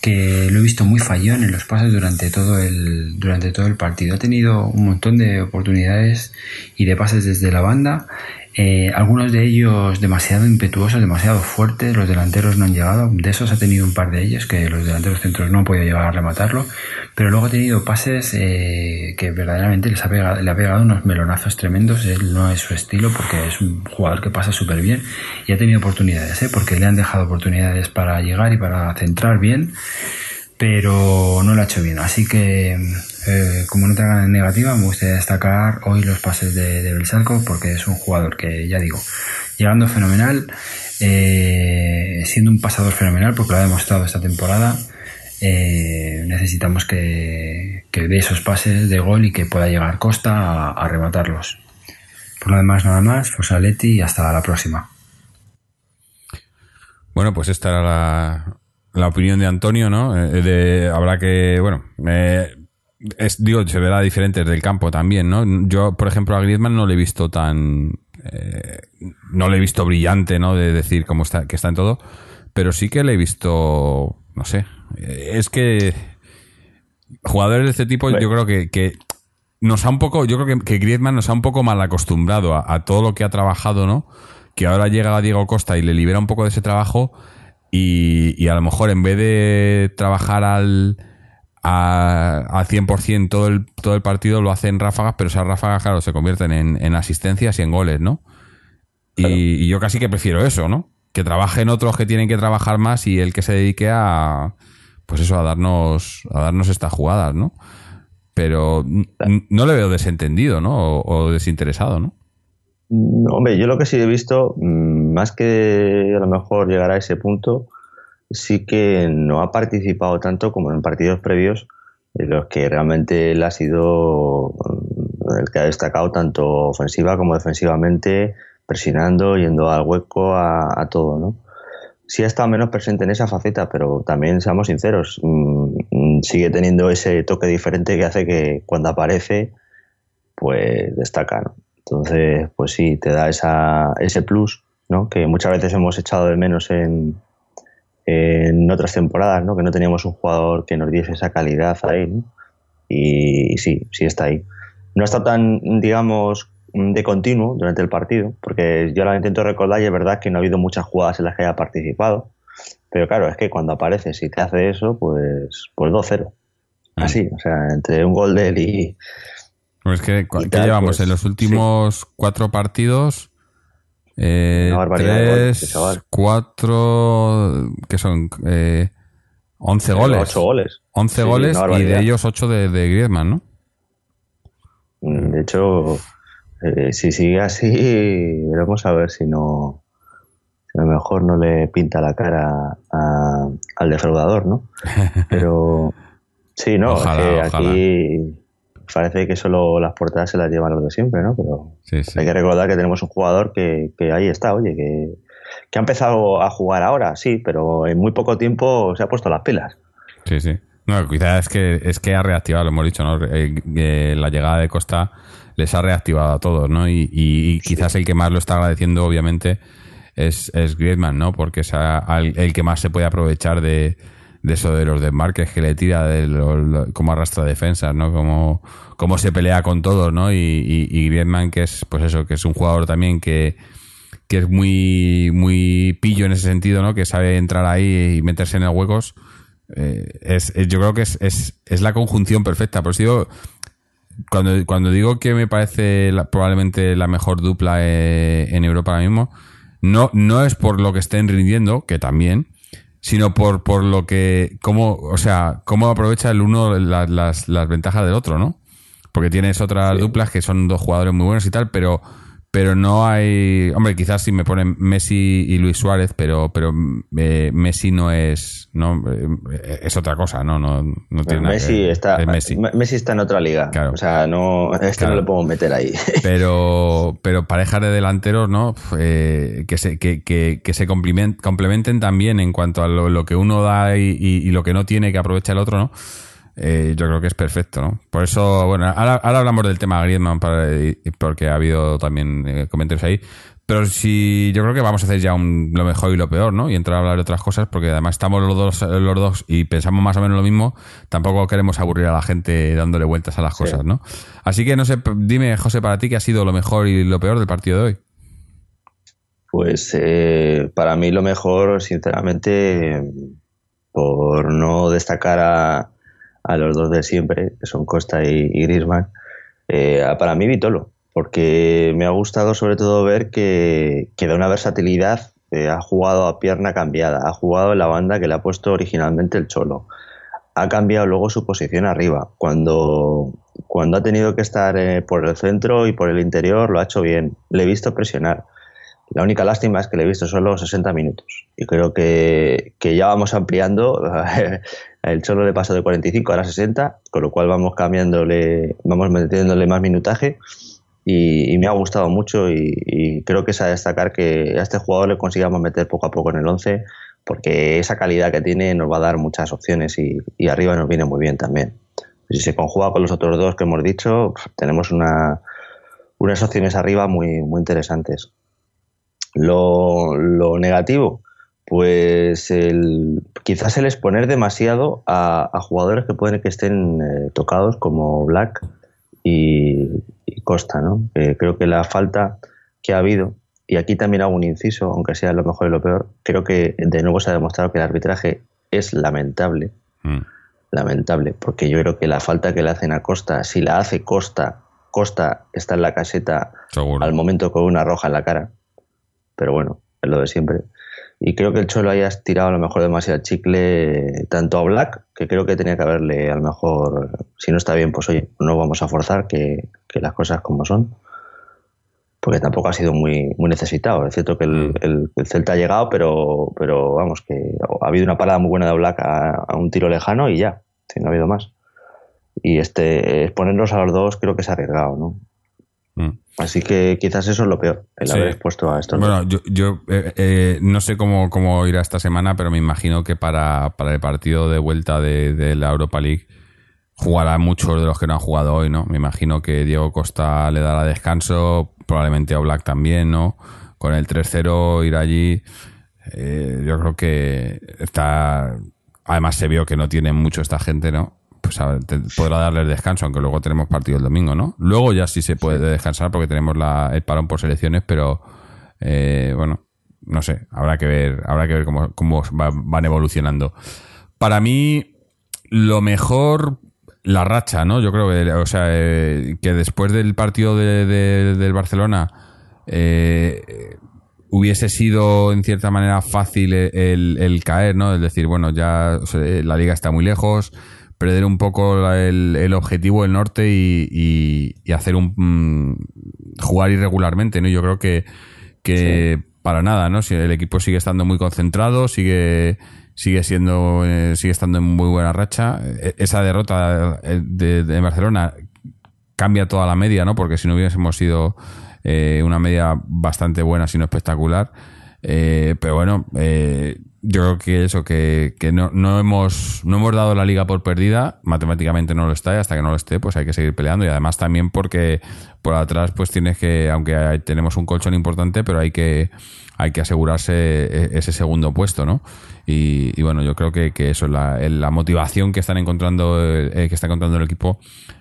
que lo he visto muy fallón en los pasos durante todo el, durante todo el partido. Ha tenido un montón de oportunidades y de pases desde la banda eh, algunos de ellos demasiado impetuosos, demasiado fuertes, los delanteros no han llegado, de esos ha tenido un par de ellos que los delanteros centros no han podido llegar a rematarlo, pero luego ha tenido pases eh, que verdaderamente les ha pegado, le ha pegado unos melonazos tremendos, él no es su estilo porque es un jugador que pasa súper bien y ha tenido oportunidades, ¿eh? porque le han dejado oportunidades para llegar y para centrar bien pero no lo ha hecho bien. Así que, eh, como nota negativa, me gustaría destacar hoy los pases de, de porque es un jugador que, ya digo, llegando fenomenal, eh, siendo un pasador fenomenal, porque lo ha demostrado esta temporada. Eh, necesitamos que, que dé esos pases de gol y que pueda llegar Costa a, rematarlos. Por lo demás, nada más, Fosaletti y hasta la próxima. Bueno, pues esta era la, la opinión de Antonio, ¿no? Eh, de, habrá que, bueno, eh, es, digo, se verá diferente del campo también, ¿no? Yo, por ejemplo, a Griezmann no le he visto tan, eh, no le he visto brillante, ¿no? De decir cómo está, que está en todo, pero sí que le he visto, no sé, Eh, Es que jugadores de este tipo yo creo que, nos ha un poco, yo creo que, Griezmann nos ha un poco mal acostumbrado a, a todo lo que ha trabajado, ¿no? Que ahora llega Diego Costa y le libera un poco de ese trabajo y, y a lo mejor en vez de trabajar al, a, al 100% todo el, todo el partido lo hace en ráfagas, pero esas ráfagas, claro, se convierten en, en asistencias y en goles, ¿no? Y, Claro. y yo casi que prefiero eso, ¿no? Que trabajen otros que tienen que trabajar más y el que se dedique a, pues eso, a darnos, a darnos estas jugadas, ¿no? Pero no le veo desentendido, ¿no? O, o desinteresado, ¿no? Hombre, yo lo que sí he visto, mm, más que a lo mejor llegar a ese punto, sí que no ha participado tanto como en partidos previos en los que realmente él ha sido mm, el que ha destacado tanto ofensiva como defensivamente, presionando, yendo al hueco, a, todo, ¿no? Sí ha estado menos presente en esa faceta, pero también seamos sinceros, mm, sigue teniendo ese toque diferente que hace que cuando aparece, pues destaca, ¿no? Entonces, pues sí, te da esa, ese plus, ¿no? Que muchas veces hemos echado de menos en, en otras temporadas, ¿no? Que no teníamos un jugador que nos diese esa calidad ahí, ¿no? Y, sí, sí está ahí. No está tan, digamos, de continuo durante el partido, porque yo la intento recordar y es verdad que no ha habido muchas jugadas en las que haya participado, pero claro, es que cuando aparece y te hace eso, pues, pues 2-0. Así, o sea, entre un gol de él y, Pues que, ¿qué tal, llevamos? pues, en los últimos cuatro partidos, eh, goles, tres, chaval. cuatro, que son? Eh, 11 goles. 8 goles. 11 Sí, goles y de ellos 8 de, de Griezmann, ¿no? Mm, De hecho, eh, si sigue así, veremos a ver si no. Si a lo mejor no le pinta la cara a- al defraudador, ¿no? Pero. Sí, no, es Ojalá, ojalá. aquí parece que solo las portadas se las llevan los de siempre, ¿no? Pero Sí, sí. hay que recordar que tenemos un jugador que, que ahí está, oye, que, que ha empezado a jugar ahora, sí, pero en muy poco tiempo se ha puesto las pilas. Sí, sí. No, quizás es que, es que ha reactivado, lo hemos dicho, ¿no? Eh, eh, la llegada de Costa les ha reactivado a todos, ¿no? Y, y- y quizás el que más lo está agradeciendo, obviamente, es, es Griezmann, ¿no? Porque es a- al- el que más se puede aprovechar de, de eso de los desmarques que le tira, de lo- cómo arrastra defensas, ¿no? Cómo, cómo se pelea con todos, ¿no? Y, y, y Griezmann, que es, pues eso, que es un jugador también que, que es muy, muy pillo en ese sentido, ¿no? Que sabe entrar ahí y meterse en los huecos. Eh, es, yo creo que es, es, es la conjunción perfecta. Por eso digo, cuando, cuando digo que me parece probablemente la mejor dupla eh, en Europa ahora mismo, no, no es por lo que estén rindiendo, que también, sino por, por lo que, cómo, o sea, cómo aprovecha el uno la- las, las ventajas del otro, ¿no? Porque tienes otras duplas que son dos jugadores muy buenos y tal, pero, pero no hay. Hombre, quizás si me ponen Messi y Luis Suárez, pero, pero eh, Messi no es. no eh, Es otra cosa, ¿no? No, no tiene nada que Messi ver. está, Es Messi. Me- Messi está en otra liga. Claro. O sea, no, Claro. no le podemos meter ahí. pero pero parejas de delanteros no Eh, que se que, que, que se complemen- complementen también en cuanto a lo, lo que uno da y, y- y lo que no tiene que aprovecha el otro no Eh, yo creo que es perfecto no por eso bueno ahora, ahora hablamos del tema Griezmann para- y- porque ha habido también eh, comentarios ahí pero si yo creo que vamos a hacer ya un, lo mejor y lo peor, ¿no? Y entrar a hablar de otras cosas, porque además estamos los dos, los dos y pensamos más o menos lo mismo, tampoco queremos aburrir a la gente dándole vueltas a las Sí. cosas, ¿no? Así que no sé, dime, José, para ti, ¿qué ha sido lo mejor y lo peor del partido de hoy? Pues eh, para mí lo mejor, sinceramente, por no destacar a, a los dos de siempre, que son Costa y, y eh, para mí Vitolo, porque me ha gustado sobre todo ver que, que da una versatilidad, eh, ha jugado a pierna cambiada, ha jugado en la banda que le ha puesto originalmente el Cholo, ha cambiado luego su posición arriba, cuando, cuando ha tenido que estar eh, por el centro y por el interior lo ha hecho bien, le he visto presionar. La única lástima es que le he visto solo 60 minutos. Y creo que, que ya vamos ampliando. El Cholo le pasó de 45 a 60, con lo cual vamos cambiándole, vamos metiéndole más minutaje. Y, me ha gustado mucho y, creo que es a destacar que a este jugador le consigamos meter poco a poco en el 11 porque esa calidad que tiene nos va a dar muchas opciones y, y arriba nos viene muy bien también. Si se conjuga con los otros dos que hemos dicho, tenemos una, unas opciones arriba muy, muy interesantes. Lo, lo negativo, pues el, quizás el exponer demasiado a, jugadores que pueden que estén eh, tocados como Black y, Costa, ¿no? creo que la falta que ha habido, y aquí también hago un inciso, aunque sea lo mejor y lo peor, creo que de nuevo se ha demostrado que el arbitraje es lamentable. Mm. Lamentable, porque yo creo que la falta que le hacen a Costa, si la hace Costa, Costa está en la caseta al momento con una roja en la cara. Pero bueno, es lo de siempre. Y creo que el Cholo haya tirado a lo mejor demasiado chicle tanto a Black, que creo que tenía que haberle a lo mejor, si no está bien, pues oye, no vamos a forzar que, las cosas como son. Porque tampoco ha sido muy, muy necesitado. Es cierto que el, mm. Celta ha llegado, pero, pero vamos, que ha habido una parada muy buena de Black a, un tiro lejano y ya, no ha habido más. Y este, exponernos a los dos creo que se ha arriesgado, ¿no? Mm. Así que quizás eso es lo peor, el haber expuesto a esto. Bueno, yo, eh, eh, no sé cómo, cómo irá esta semana, pero me imagino que para, el partido de vuelta de, la Europa League jugará muchos de los que no han jugado hoy, ¿no? Me imagino que Diego Costa le dará descanso, probablemente a Black también, ¿no? Con el 3-0 ir allí, eh, yo creo que está... Además se vio que no tiene mucho esta gente, ¿no? Pues podrá darles descanso, aunque luego tenemos partido el domingo, ¿no? Luego ya sí se puede descansar porque tenemos la, el parón por selecciones, pero eh, bueno, no sé, habrá que ver, habrá que ver cómo, cómo van evolucionando. Para mí, lo mejor, la racha, ¿no? Yo creo que, o sea, eh, que después del partido de, del Barcelona eh, hubiese sido en cierta manera fácil el, el, caer, ¿no? Es decir, bueno, ya la liga está muy lejos perder un poco el, objetivo, el norte y, hacer un mm, jugar irregularmente, ¿no? Yo creo que, que para nada, ¿no? Si el equipo sigue estando muy concentrado, sigue sigue siendo eh, sigue estando en muy buena racha. E, esa derrota eh, de, Barcelona cambia toda la media, ¿no? Porque si no hubiésemos sido eh, una media bastante buena, sino espectacular. Pero bueno, yo creo que eso, que, que no, no, hemos, no hemos dado la liga por perdida, matemáticamente no lo está, y hasta que no lo esté, pues hay que seguir peleando. Y además también porque por atrás, pues tienes que, aunque tenemos un colchón importante, pero hay que, hay que asegurarse e, ese segundo puesto, ¿no? Y, bueno, yo creo que, que eso, la, la motivación que están encontrando, eh, que está encontrando el equipo,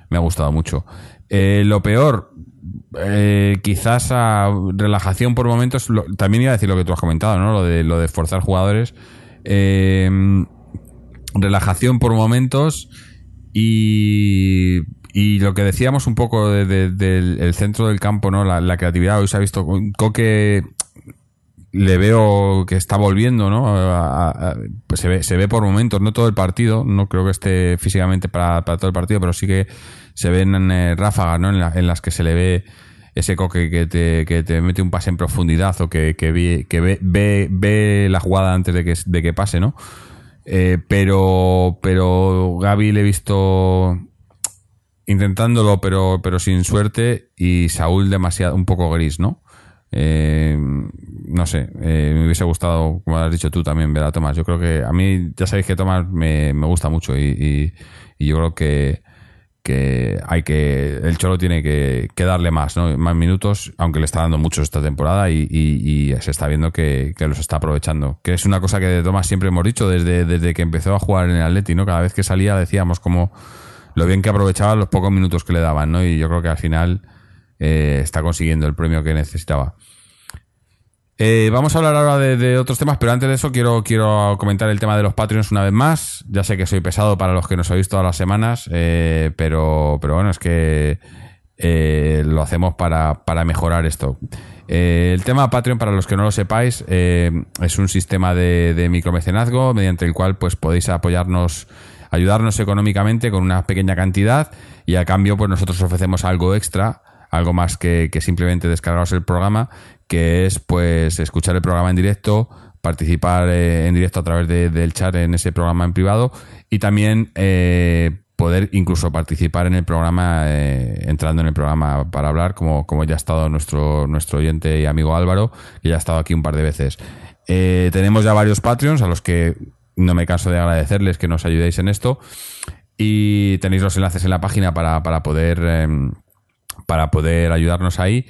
me ha gustado mucho. Eh, lo peor, eh, quizás a relajación por momentos. también iba a decir lo que tú has comentado, ¿no? Lo de, lo de forzar jugadores. Eh, relajación por momentos y, y lo que decíamos un poco del centro del campo, ¿no? La, creatividad. Hoy se ha visto Coque le veo que está volviendo, ¿no? pues se ve, se ve por momentos, no todo el partido, no creo que esté físicamente para, para todo el partido, pero sí que se ven eh, ráfagas, ¿no? En, las que se le ve ese coque que te, que te mete un pase en profundidad o que, que, ve, ve, ve, la jugada antes de que, de que pase, ¿no? Eh, pero, pero Gaby le he visto intentándolo, pero, pero sin suerte, y Saúl demasiado, un poco gris, ¿no? Eh, no sé, me hubiese gustado, como has dicho tú también, ver a Tomás. Yo creo que a mí, ya sabéis que Tomás me, me gusta mucho y, y yo creo que, que hay que el Cholo tiene que, darle más ¿no? más minutos aunque le está dando muchos esta temporada y, se está viendo que, los está aprovechando que es una cosa que de Tomás siempre hemos dicho desde, desde que empezó a jugar en el Atleti ¿no? cada vez que salía decíamos como lo bien que aprovechaba los pocos minutos que le daban ¿no? y yo creo que al final eh, está consiguiendo el premio que necesitaba eh, vamos a hablar ahora de, otros temas, pero antes de eso quiero, quiero comentar el tema de los Patreons una vez más. Ya sé que soy pesado para los que nos oís todas las semanas, eh, pero, pero bueno, es que lo hacemos para, para mejorar esto. el tema Patreon, para los que no lo sepáis, es un sistema de, de micromecenazgo mediante el cual pues podéis apoyarnos ayudarnos económicamente con una pequeña cantidad y a cambio pues nosotros ofrecemos algo extra algo más que, simplemente descargaros el programa que es pues escuchar el programa en directo, participar eh, en directo a través del chat en ese programa en privado y también eh, poder incluso participar en el programa, eh, entrando en el programa para hablar, como, como ya ha estado nuestro, nuestro oyente y amigo Álvaro, que ya ha estado aquí un par de veces. tenemos ya varios Patreons a los que no me canso de agradecerles que nos ayudéis en esto. Y tenéis los enlaces en la página para, para poder para poder ayudarnos ahí.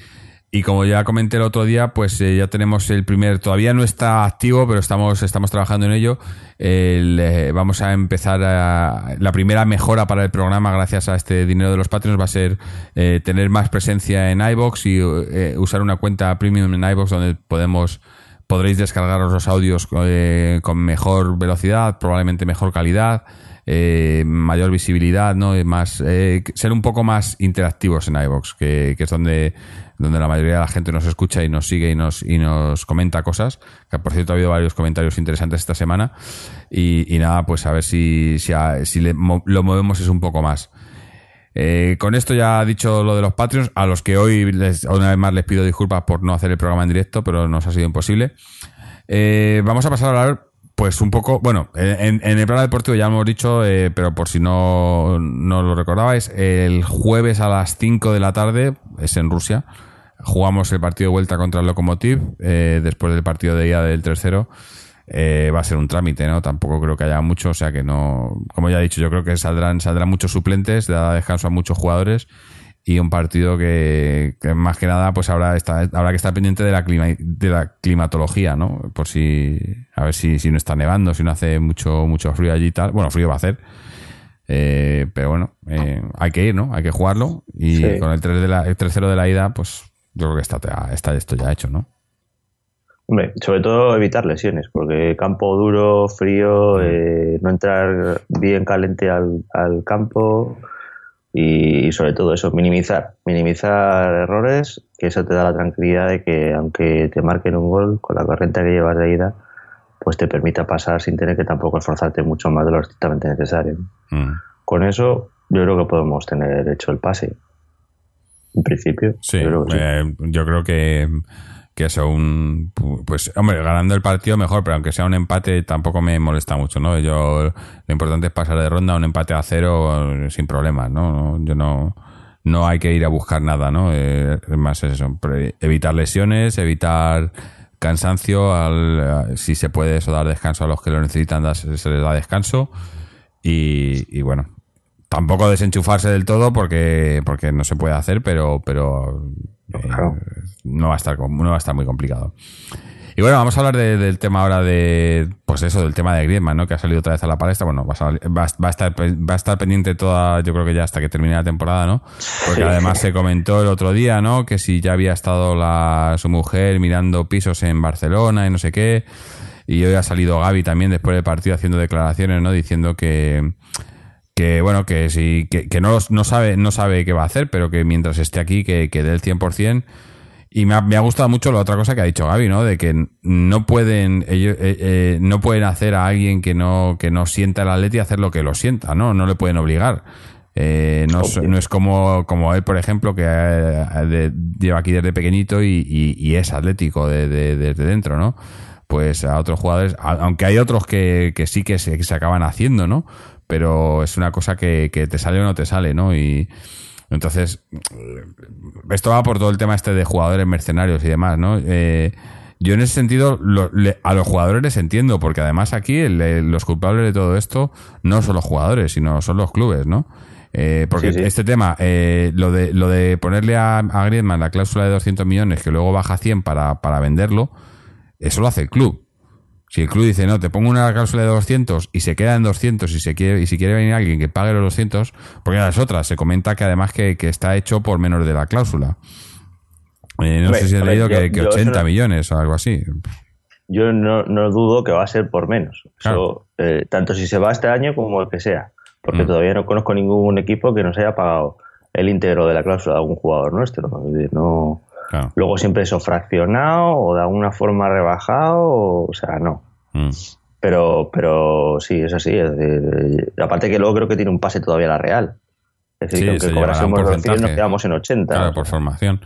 Y como ya comenté el otro día, pues eh, ya tenemos el primer, todavía no está activo, pero estamos, estamos trabajando en ello. El, eh, vamos a empezar a, la primera mejora para el programa gracias a este dinero de los Patreons va a ser eh, tener más presencia en iBox y usar una cuenta premium en iBox donde podemos podréis descargaros los audios con mejor velocidad, probablemente mejor calidad, eh, mayor visibilidad, ¿no? Más, eh, ser un poco más interactivos en iVoox, que, es donde, donde la mayoría de la gente nos escucha y nos sigue y nos, y nos comenta cosas. Que por cierto ha habido varios comentarios interesantes esta semana. Y, nada, pues a ver si, si, lo movemos es un poco más. Eh, con esto ya he dicho lo de los Patreons, a los que hoy una vez más les pido disculpas por no hacer el programa en directo, pero nos ha sido imposible. Vamos a pasar a hablar, pues un poco, bueno, en, el programa deportivo ya hemos dicho, eh, pero por si no, no lo recordabais, el jueves a las 5 de la tarde, es en Rusia, jugamos el partido de vuelta contra el Lokomotiv, eh, después del partido de ida del tercero. Eh, va a ser un trámite, ¿no? Tampoco creo que haya mucho, o sea que no, como ya he dicho, yo creo que saldrán, saldrán muchos suplentes, dará descanso a muchos jugadores y un partido que, que más que nada pues habrá, está, habrá que estar pendiente de la, clima, de la climatología, ¿no? Por si, a ver si, si no está nevando, si no hace mucho, mucho frío allí y tal. Bueno, frío va a hacer. Eh, pero bueno, eh, hay que ir, ¿no? Hay que jugarlo y Sí. con el 3 de la, el 3-0 de la ida, pues yo creo que está, está esto ya hecho, ¿no? Hombre, sobre todo evitar lesiones, porque campo duro, frío, eh, no entrar bien caliente al, al campo y, sobre todo eso, minimizar, minimizar errores, que eso te da la tranquilidad de que aunque te marquen un gol con la corriente que llevas de ida, pues te permita pasar sin tener que tampoco esforzarte mucho más de lo estrictamente necesario. Mm. Con eso yo creo que podemos tener hecho el pase. En principio. Sí, yo creo que sí. eh, yo creo que, que eso, un, pues, hombre, ganando el partido mejor, pero aunque sea un empate tampoco me molesta mucho, ¿no? Yo, lo importante es pasar de ronda un empate a cero sin problemas, ¿no? Yo no, no hay que ir a buscar nada, ¿no? Eh, más es eso, evitar lesiones, evitar cansancio, al, si se puede eso, dar descanso a los que lo necesitan, se les da descanso y bueno, tampoco desenchufarse del todo porque porque no se puede hacer pero pero eh, Claro. no va a estar no va a estar muy complicado. Y bueno vamos a hablar de- del tema ahora de pues eso del tema de Griezmann no que ha salido otra vez a la palestra. Bueno va a, va va a estar va a estar pendiente toda yo creo que ya hasta que termine la temporada no porque Sí. además se comentó el otro día no que si ya había estado la su mujer mirando pisos en Barcelona y no sé qué. Y hoy ha salido Gaby también después del partido haciendo declaraciones no diciendo que que bueno, que sí, que, que no, no sabe, no sabe qué va a hacer, pero que mientras esté aquí, que, que dé el 100%. Y me ha, me ha gustado mucho la otra cosa que ha dicho Gaby, ¿no? De que no pueden, ellos, eh, eh, no pueden hacer a alguien que no, que no sienta el atleti hacer lo que lo sienta, ¿no? No le pueden obligar. Eh, no, es, no es como, como él, por ejemplo, que de- lleva aquí desde pequeñito y, y- y es atlético de- de- desde dentro, ¿no? Pues a otros jugadores, a- aunque hay otros que, que sí que se, que se acaban haciendo, ¿no? Pero es una cosa que, que te sale o no te sale, ¿no? Y entonces, esto va por todo el tema este de jugadores mercenarios y demás, ¿no? Eh, yo en ese sentido lo- le- a los jugadores les entiendo, porque además aquí el- los culpables de todo esto no son los jugadores, sino son los clubes, ¿no? Eh, porque Sí, sí. este tema, eh, lo, de, lo de ponerle a, a Griezmann la cláusula de 200 millones que luego baja a 100 para, para venderlo, eso lo hace el club. Si el club dice, no, te pongo una cláusula de 200 y se queda en 200 y, se quiere, y si quiere venir alguien que pague los 200, porque las otras, se comenta que además que, que está hecho por menos de la cláusula. Eh, no sé si he hombre, leído yo- que, que yo 80 eso no- millones o algo así. Yo no, no dudo que va a ser por menos. Claro. Eso, eh, tanto si se va este año como el que sea. Porque Mm. todavía no conozco ningún equipo que nos haya pagado el íntegro de la cláusula de algún jugador nuestro. No, Claro. luego siempre eso fraccionado o de alguna forma rebajado, o, o sea, no. Mm. Pero, pero sí, es así. Es decir, eh, aparte que luego creo que tiene un pase todavía la Real. Es decir, Sí, que aunque cobrásemos 200 nos quedamos en 80. Claro, por formación.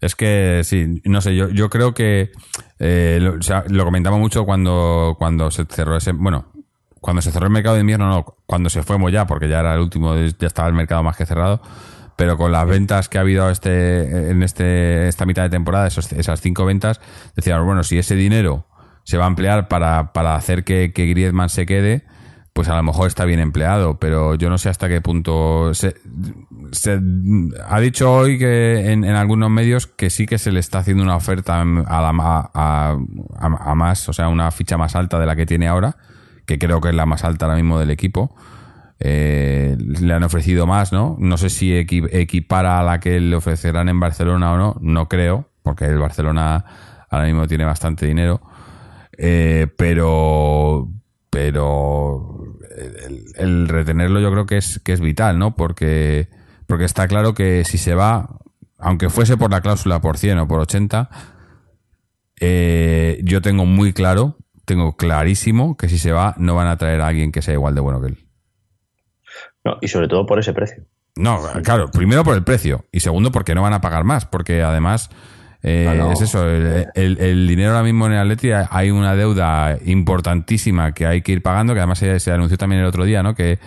Es que sí, no sé, yo, yo creo que eh, lo, o sea, lo comentamos mucho cuando, cuando se cerró ese, bueno, cuando se cerró el mercado de invierno, no, cuando se fue ya, porque ya era el último, ya estaba el mercado más que cerrado, pero con las ventas que ha habido este, en este, esta mitad de temporada, esos- esas cinco ventas, decíamos, bueno, si ese dinero se va a emplear para, para hacer que, que Griezmann se quede, pues a lo mejor está bien empleado, pero yo no sé hasta qué punto se, se ha dicho hoy que en, en algunos medios que sí que se le está haciendo una oferta a, la, a, a- a más, o sea, una ficha más alta de la que tiene ahora, que creo que es la más alta ahora mismo del equipo. Eh, le han ofrecido más, ¿no? No sé si equi- equipara a la que le ofrecerán en Barcelona o no, no creo, porque el Barcelona ahora mismo tiene bastante dinero. Eh, pero pero el, el retenerlo yo creo que es que es vital, ¿no? Porque porque está claro que si se va, aunque fuese por la cláusula por 100 o por 80, eh, yo tengo muy claro, tengo clarísimo que si se va no van a traer a alguien que sea igual de bueno que él. No, y sobre todo por ese precio. No, claro, primero por el precio y segundo porque no van a pagar más, porque además eh, no. es eso, el, el- el dinero ahora mismo en el Atleti hay una deuda importantísima que hay que ir pagando, que además se, se anunció también el otro día, ¿no? Que,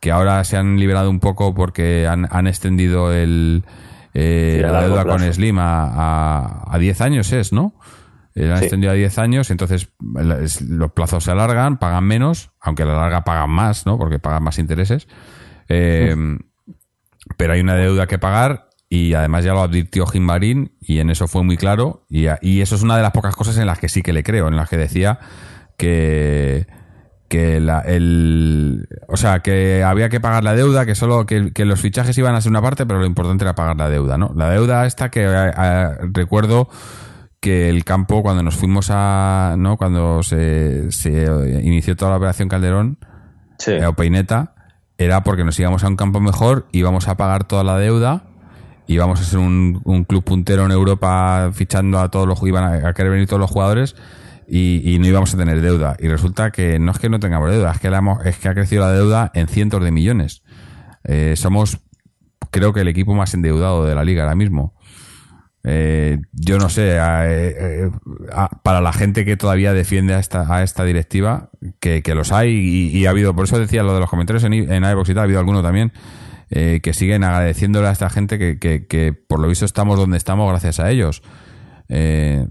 que ahora se han liberado un poco porque han, han extendido el, eh, Sí, a la deuda con. Slim a, a, a 10 años, es, ¿no? Eh, la han Sí. extendido a 10 años, entonces los plazos se alargan, pagan menos, aunque a la larga pagan más, ¿no? Porque pagan más intereses. Eh, pero hay una deuda que pagar y además ya lo advirtió Jimbarín y en eso fue muy claro. Y, y eso es una de las pocas cosas en las que sí que le creo, en las que decía que que la, el o sea que había que pagar la deuda que solo que, que los fichajes iban a ser una parte pero lo importante era pagar la deuda no la deuda esta que recuerdo que el campo cuando nos fuimos a no cuando se, se inició toda la operación Calderón Sí. eh, o Peineta era porque nos íbamos a un campo mejor, íbamos a pagar toda la deuda, íbamos a ser un, club puntero en Europa fichando a todos los iban a, querer venir todos los jugadores y, no íbamos a tener deuda. Y resulta que no es que no tengamos deuda, es que, es que ha crecido la deuda en cientos de millones. Eh, somos, creo que el equipo más endeudado de la liga ahora mismo. Eh, yo no sé, eh, a- para la gente que todavía defiende a esta, a esta directiva, que, que los hay y, ha habido, por eso decía lo de los comentarios en, en iVoox y tal, ha habido alguno también, eh, que siguen agradeciéndole a esta gente que, que, que por lo visto estamos donde estamos gracias a ellos. Eh,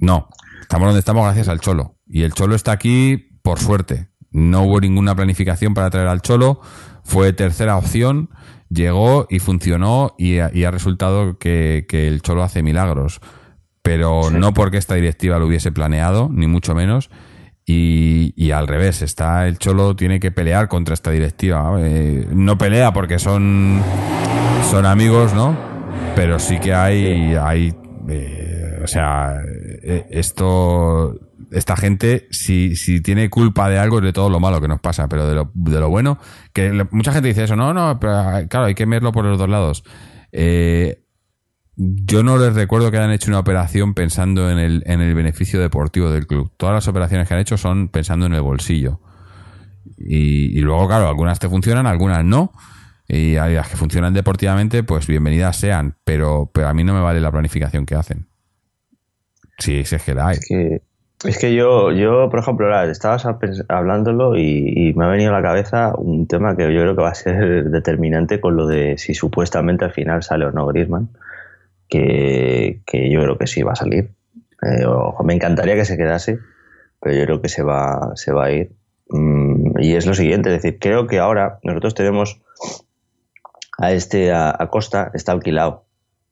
no, estamos donde estamos gracias al Cholo. Y el Cholo está aquí por suerte. No hubo ninguna planificación para traer al Cholo. Fue tercera opción. Llegó y funcionó y ha, y ha resultado que, que el Cholo hace milagros. Pero no porque esta directiva lo hubiese planeado, ni mucho menos. Y, y al revés, está el Cholo tiene que pelear contra esta directiva. Eh, no pelea porque son, son amigos, ¿no? Pero sí que hay, hay eh, o sea, eh, esto, esta gente, si, si tiene culpa de algo de todo lo malo que nos pasa, pero de lo, de lo bueno, que mucha gente dice eso, no, no, pero claro, hay que verlo por los dos lados. Eh, yo no les recuerdo que hayan hecho una operación pensando en el, en el beneficio deportivo del club. Todas las operaciones que han hecho son pensando en el bolsillo. Y, luego, claro, algunas te funcionan, algunas no. Y hay las que funcionan deportivamente, pues bienvenidas sean. Pero, pero a mí no me vale la planificación que hacen. Sí, si es que la hay. Es que, es que yo, yo, por ejemplo, estabas hablándolo y, y me ha venido a la cabeza un tema que yo creo que va a ser determinante con lo de si supuestamente al final sale o no Griezmann, que, que yo creo que sí va a salir. Eh, me encantaría que se quedase, pero yo creo que se va, se va a ir. Mm, y es lo siguiente, es decir, creo que ahora nosotros tenemos a este, a Costa, está alquilado.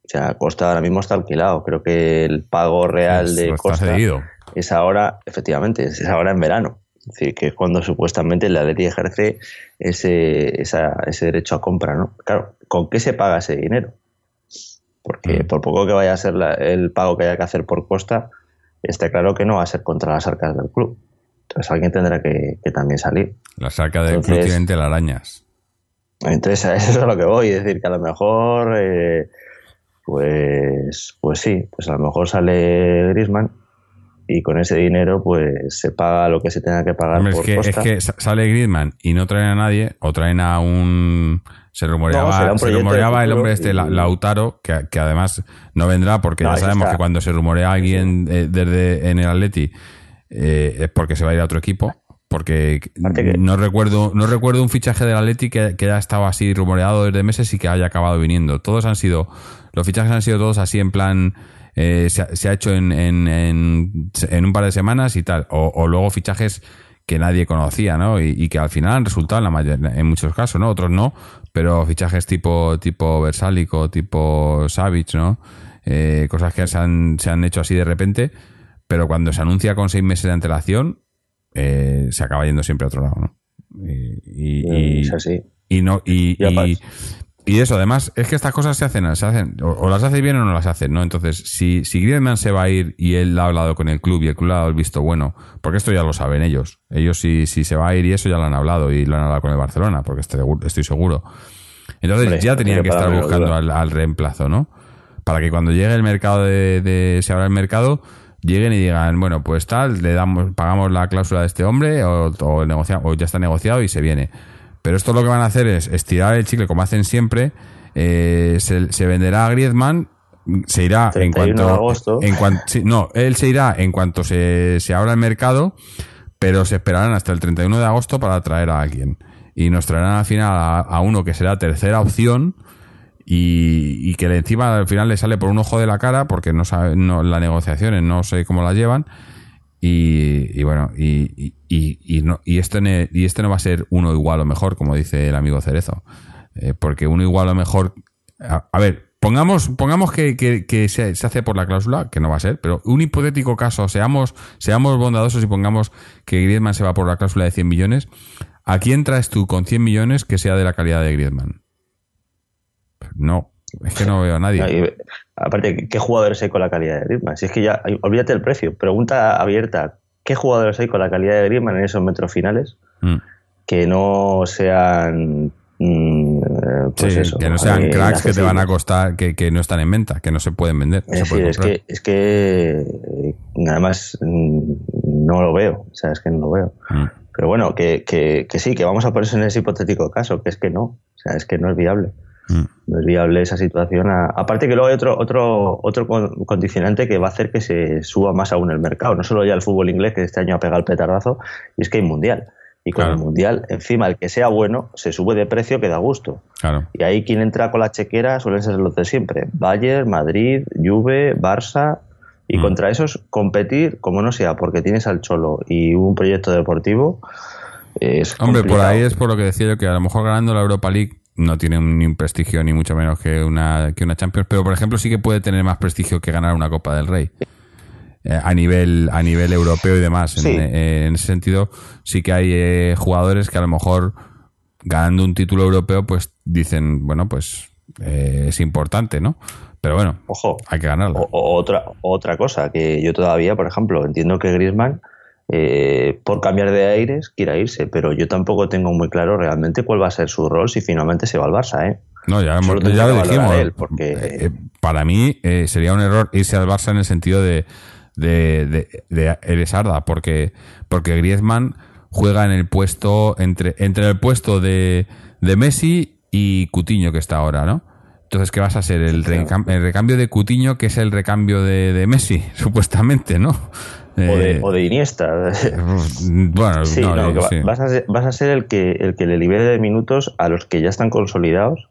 O sea, Costa ahora mismo está alquilado. Creo que el pago real de Pues Costa cedido. es ahora, efectivamente, es ahora en verano. Es decir, que es cuando supuestamente el Atleti ejerce ese, esa- ese derecho a compra, ¿no? Claro, ¿con qué se paga ese dinero? Porque Mm. por poco que vaya a ser la- el pago que haya que hacer por Costa, está claro que no va a ser contra las arcas del club. Entonces alguien tendrá que, que también salir. La saca del club tienen telarañas. Entonces a eso es a lo que voy, es decir, que a lo mejor, eh, pues, pues sí, pues a lo mejor sale Grisman y con ese dinero pues se paga lo que se tenga que pagar Hombre, es, por que, es Costa. que sa- sale Griezmann y no traen a nadie, o traen a un. Se rumoreaba, se rumoreaba el hombre este, y- La- Lautaro, que, que además no vendrá porque No, ya sabemos está. que cuando se rumorea a alguien eh, desde en el Atleti eh, es porque se va a ir a otro equipo. Porque que- no recuerdo no recuerdo un fichaje del Atleti que, que haya estado así rumoreado desde meses y que haya acabado viniendo. Todos han sido, los fichajes han sido todos así en plan, eh, se, ha, se ha hecho en, en, en, en un par de semanas y tal. O, o luego fichajes que nadie conocía, ¿no? Y, y que al final han resultado en, la mayor- en muchos casos, ¿no? Otros no, pero fichajes tipo, tipo Versálico, tipo Savage, ¿no? Eh, cosas que se han, se han hecho así de repente, pero cuando se anuncia con seis meses de antelación, eh, se acaba yendo siempre a otro lado, ¿no? Y, y- Es así. y no y, Y eso además es que estas cosas se hacen, se hacen o, o las hace bien o no las hacen no entonces si si Griezmann se va a ir y él ha hablado con el club y el club ha dado el visto bueno porque esto ya lo saben ellos. Ellos si, si se va a ir y eso ya lo han hablado y lo han hablado con el Barcelona porque estoy, estoy seguro. Entonces Hombre, ya tenían que estar buscando al, al reemplazo no para que cuando llegue el mercado de, de- se abra el mercado lleguen y digan bueno pues tal le damos pagamos la cláusula de este hombre o, o, el negocia- o ya está negociado y se viene pero esto lo que van a hacer es estirar el chicle como hacen siempre eh, se, se venderá a Griezmann se irá en 31 cuanto de agosto. en cuanto sí, no él se irá en cuanto se, se abra el mercado pero se esperarán hasta el 31 de agosto para traer a alguien y nos traerán al final a, a uno que será tercera opción y, y que encima al final le sale por un ojo de la cara porque no sabe no, las negociaciones no sé cómo las llevan y, bueno y, y, no, y ne- y este no va a ser uno igual o mejor como dice el amigo Cerezo Eh, porque uno igual o mejor a, ver pongamos pongamos que, se, se hace por la cláusula que no va a ser pero un hipotético caso seamos seamos bondadosos y pongamos que Griezmann se va por la cláusula de 100 millones ¿a quién traes tú con 100 millones que sea de la calidad de Griezmann? no es que no veo a nadie aparte, ¿qué- ¿qué jugadores hay con la calidad de Griezmann? Si es que ya, olvídate el precio. Pregunta abierta. ¿Qué jugadores hay con la calidad de Griezmann en esos metros finales Mm. que no sean... mm, pues Sí, eso, que no sean eh, cracks que te van a costar, que, que no están en venta, que no se pueden vender. no Es decir, es que, es que además mm, no lo veo. O sea, es que no lo veo. Mm. Pero bueno, que, que, que sí, que vamos a ponerse en ese hipotético caso, que es que no. O sea, es que no es viable. Mm. No es viable esa situación. A- Aparte que luego hay otro, otro, otro con- condicionante que va a hacer que se suba más aún el mercado. No solo ya el fútbol inglés, que este año ha pegado el petardazo, y es que hay mundial. Y con Claro. el mundial, encima, el que sea bueno, se sube de precio que da gusto. Claro. Y ahí quien entra con la chequera suelen ser los de siempre. Bayern, Madrid, Juve, Barça. Y Mm. contra esos competir, como no sea, porque tienes al Cholo y un proyecto deportivo, es Hombre, por ahí es por lo que decía yo que a lo mejor ganando la Europa League no tiene ni un prestigio ni mucho menos que una, que una Champions, pero por ejemplo sí que puede tener más prestigio que ganar una Copa del Rey. Eh, a nivel a nivel europeo y demás. En- Sí. eh, En, ese sentido, sí que hay eh, jugadores que a lo mejor ganando un título europeo, pues dicen, bueno, pues eh, es importante, ¿no? Pero bueno, Ojo, hay que ganarlo. Otra, otra cosa, que yo todavía, por ejemplo, entiendo que Griezmann, eh, por cambiar de aires, quiera irse, pero yo tampoco tengo muy claro realmente cuál va a ser su rol si finalmente se va al Barça, ¿eh? No, ya, hemos- ya lo dijimos. él, porque- Eh, eh, para mí eh, sería un error irse al Barça en el sentido de, de, de, de Eres Arda, porque, porque Griezmann juega en el puesto, entre, entre el puesto de, de Messi y Cutiño que está ahora, ¿no? Entonces, ¿qué vas a ser? El, recam- el recambio de Cutiño, que es el recambio de, de Messi, supuestamente, ¿no? O de, Eh, o de Iniesta. bueno, Sí, no, no, sí. vas, a ser, vas a ser el que, el que le libere de minutos a los que ya están consolidados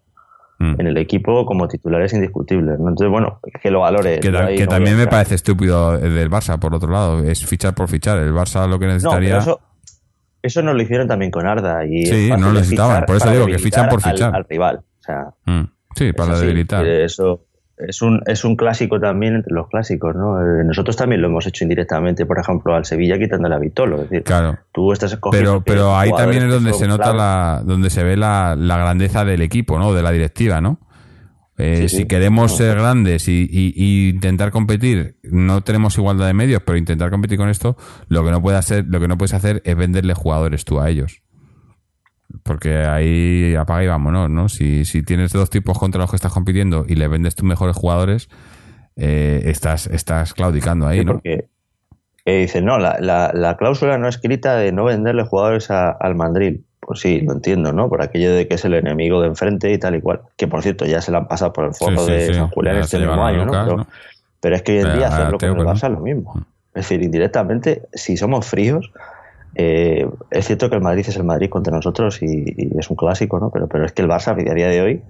Mm. en el equipo como titulares indiscutibles. ¿no? Entonces, bueno, que lo valore. Que, ta- no también me parece estúpido el del Barça, por otro lado. Es fichar por fichar. El Barça lo que No, necesitaría. eso, eso nos lo hicieron también con Arda. Y Sí, no lo necesitaban, por eso digo que fichan por fichar. Al, rival. O sea, Mm. Sí, para debilitar. Eh, Eso es un, es un clásico también entre los clásicos, ¿no? Eh, Nosotros también lo hemos hecho indirectamente, por ejemplo, al Sevilla quitándole a Vitolo. Es decir, Claro. tú estás escogiendo Pero, pero ahí también es donde se nota la, donde se ve la, la grandeza del equipo, ¿no? De la directiva, ¿no? Eh, Sí, si queremos No. ser grandes y, y- y intentar competir, no tenemos igualdad de medios, pero intentar competir con esto, lo que no puede hacer, lo que no puedes hacer es venderle jugadores tú a ellos. Porque ahí apaga y vámonos, ¿no? Si, si tienes dos tipos contra los que estás compitiendo y le vendes tus mejores jugadores, eh, estás, estás claudicando ahí, Sí, ¿no? porque eh, dicen, no, la, la, la cláusula no escrita de no venderle jugadores a- al Mandril. Pues sí, lo entiendo, ¿no? Por aquello de que es el enemigo de enfrente y tal y cual. Que por cierto, ya se la han pasado por el Sí, sí, de. San Julián este mismo año, ¿no? Pero, ¿no? pero es que hoy en día hacerlo con el. Barça es lo mismo. Es decir, indirectamente, si somos fríos, eh, es cierto que el Madrid es el Madrid contra nosotros y, y es un clásico, ¿no? Pero, pero es que el Barça a día de hoy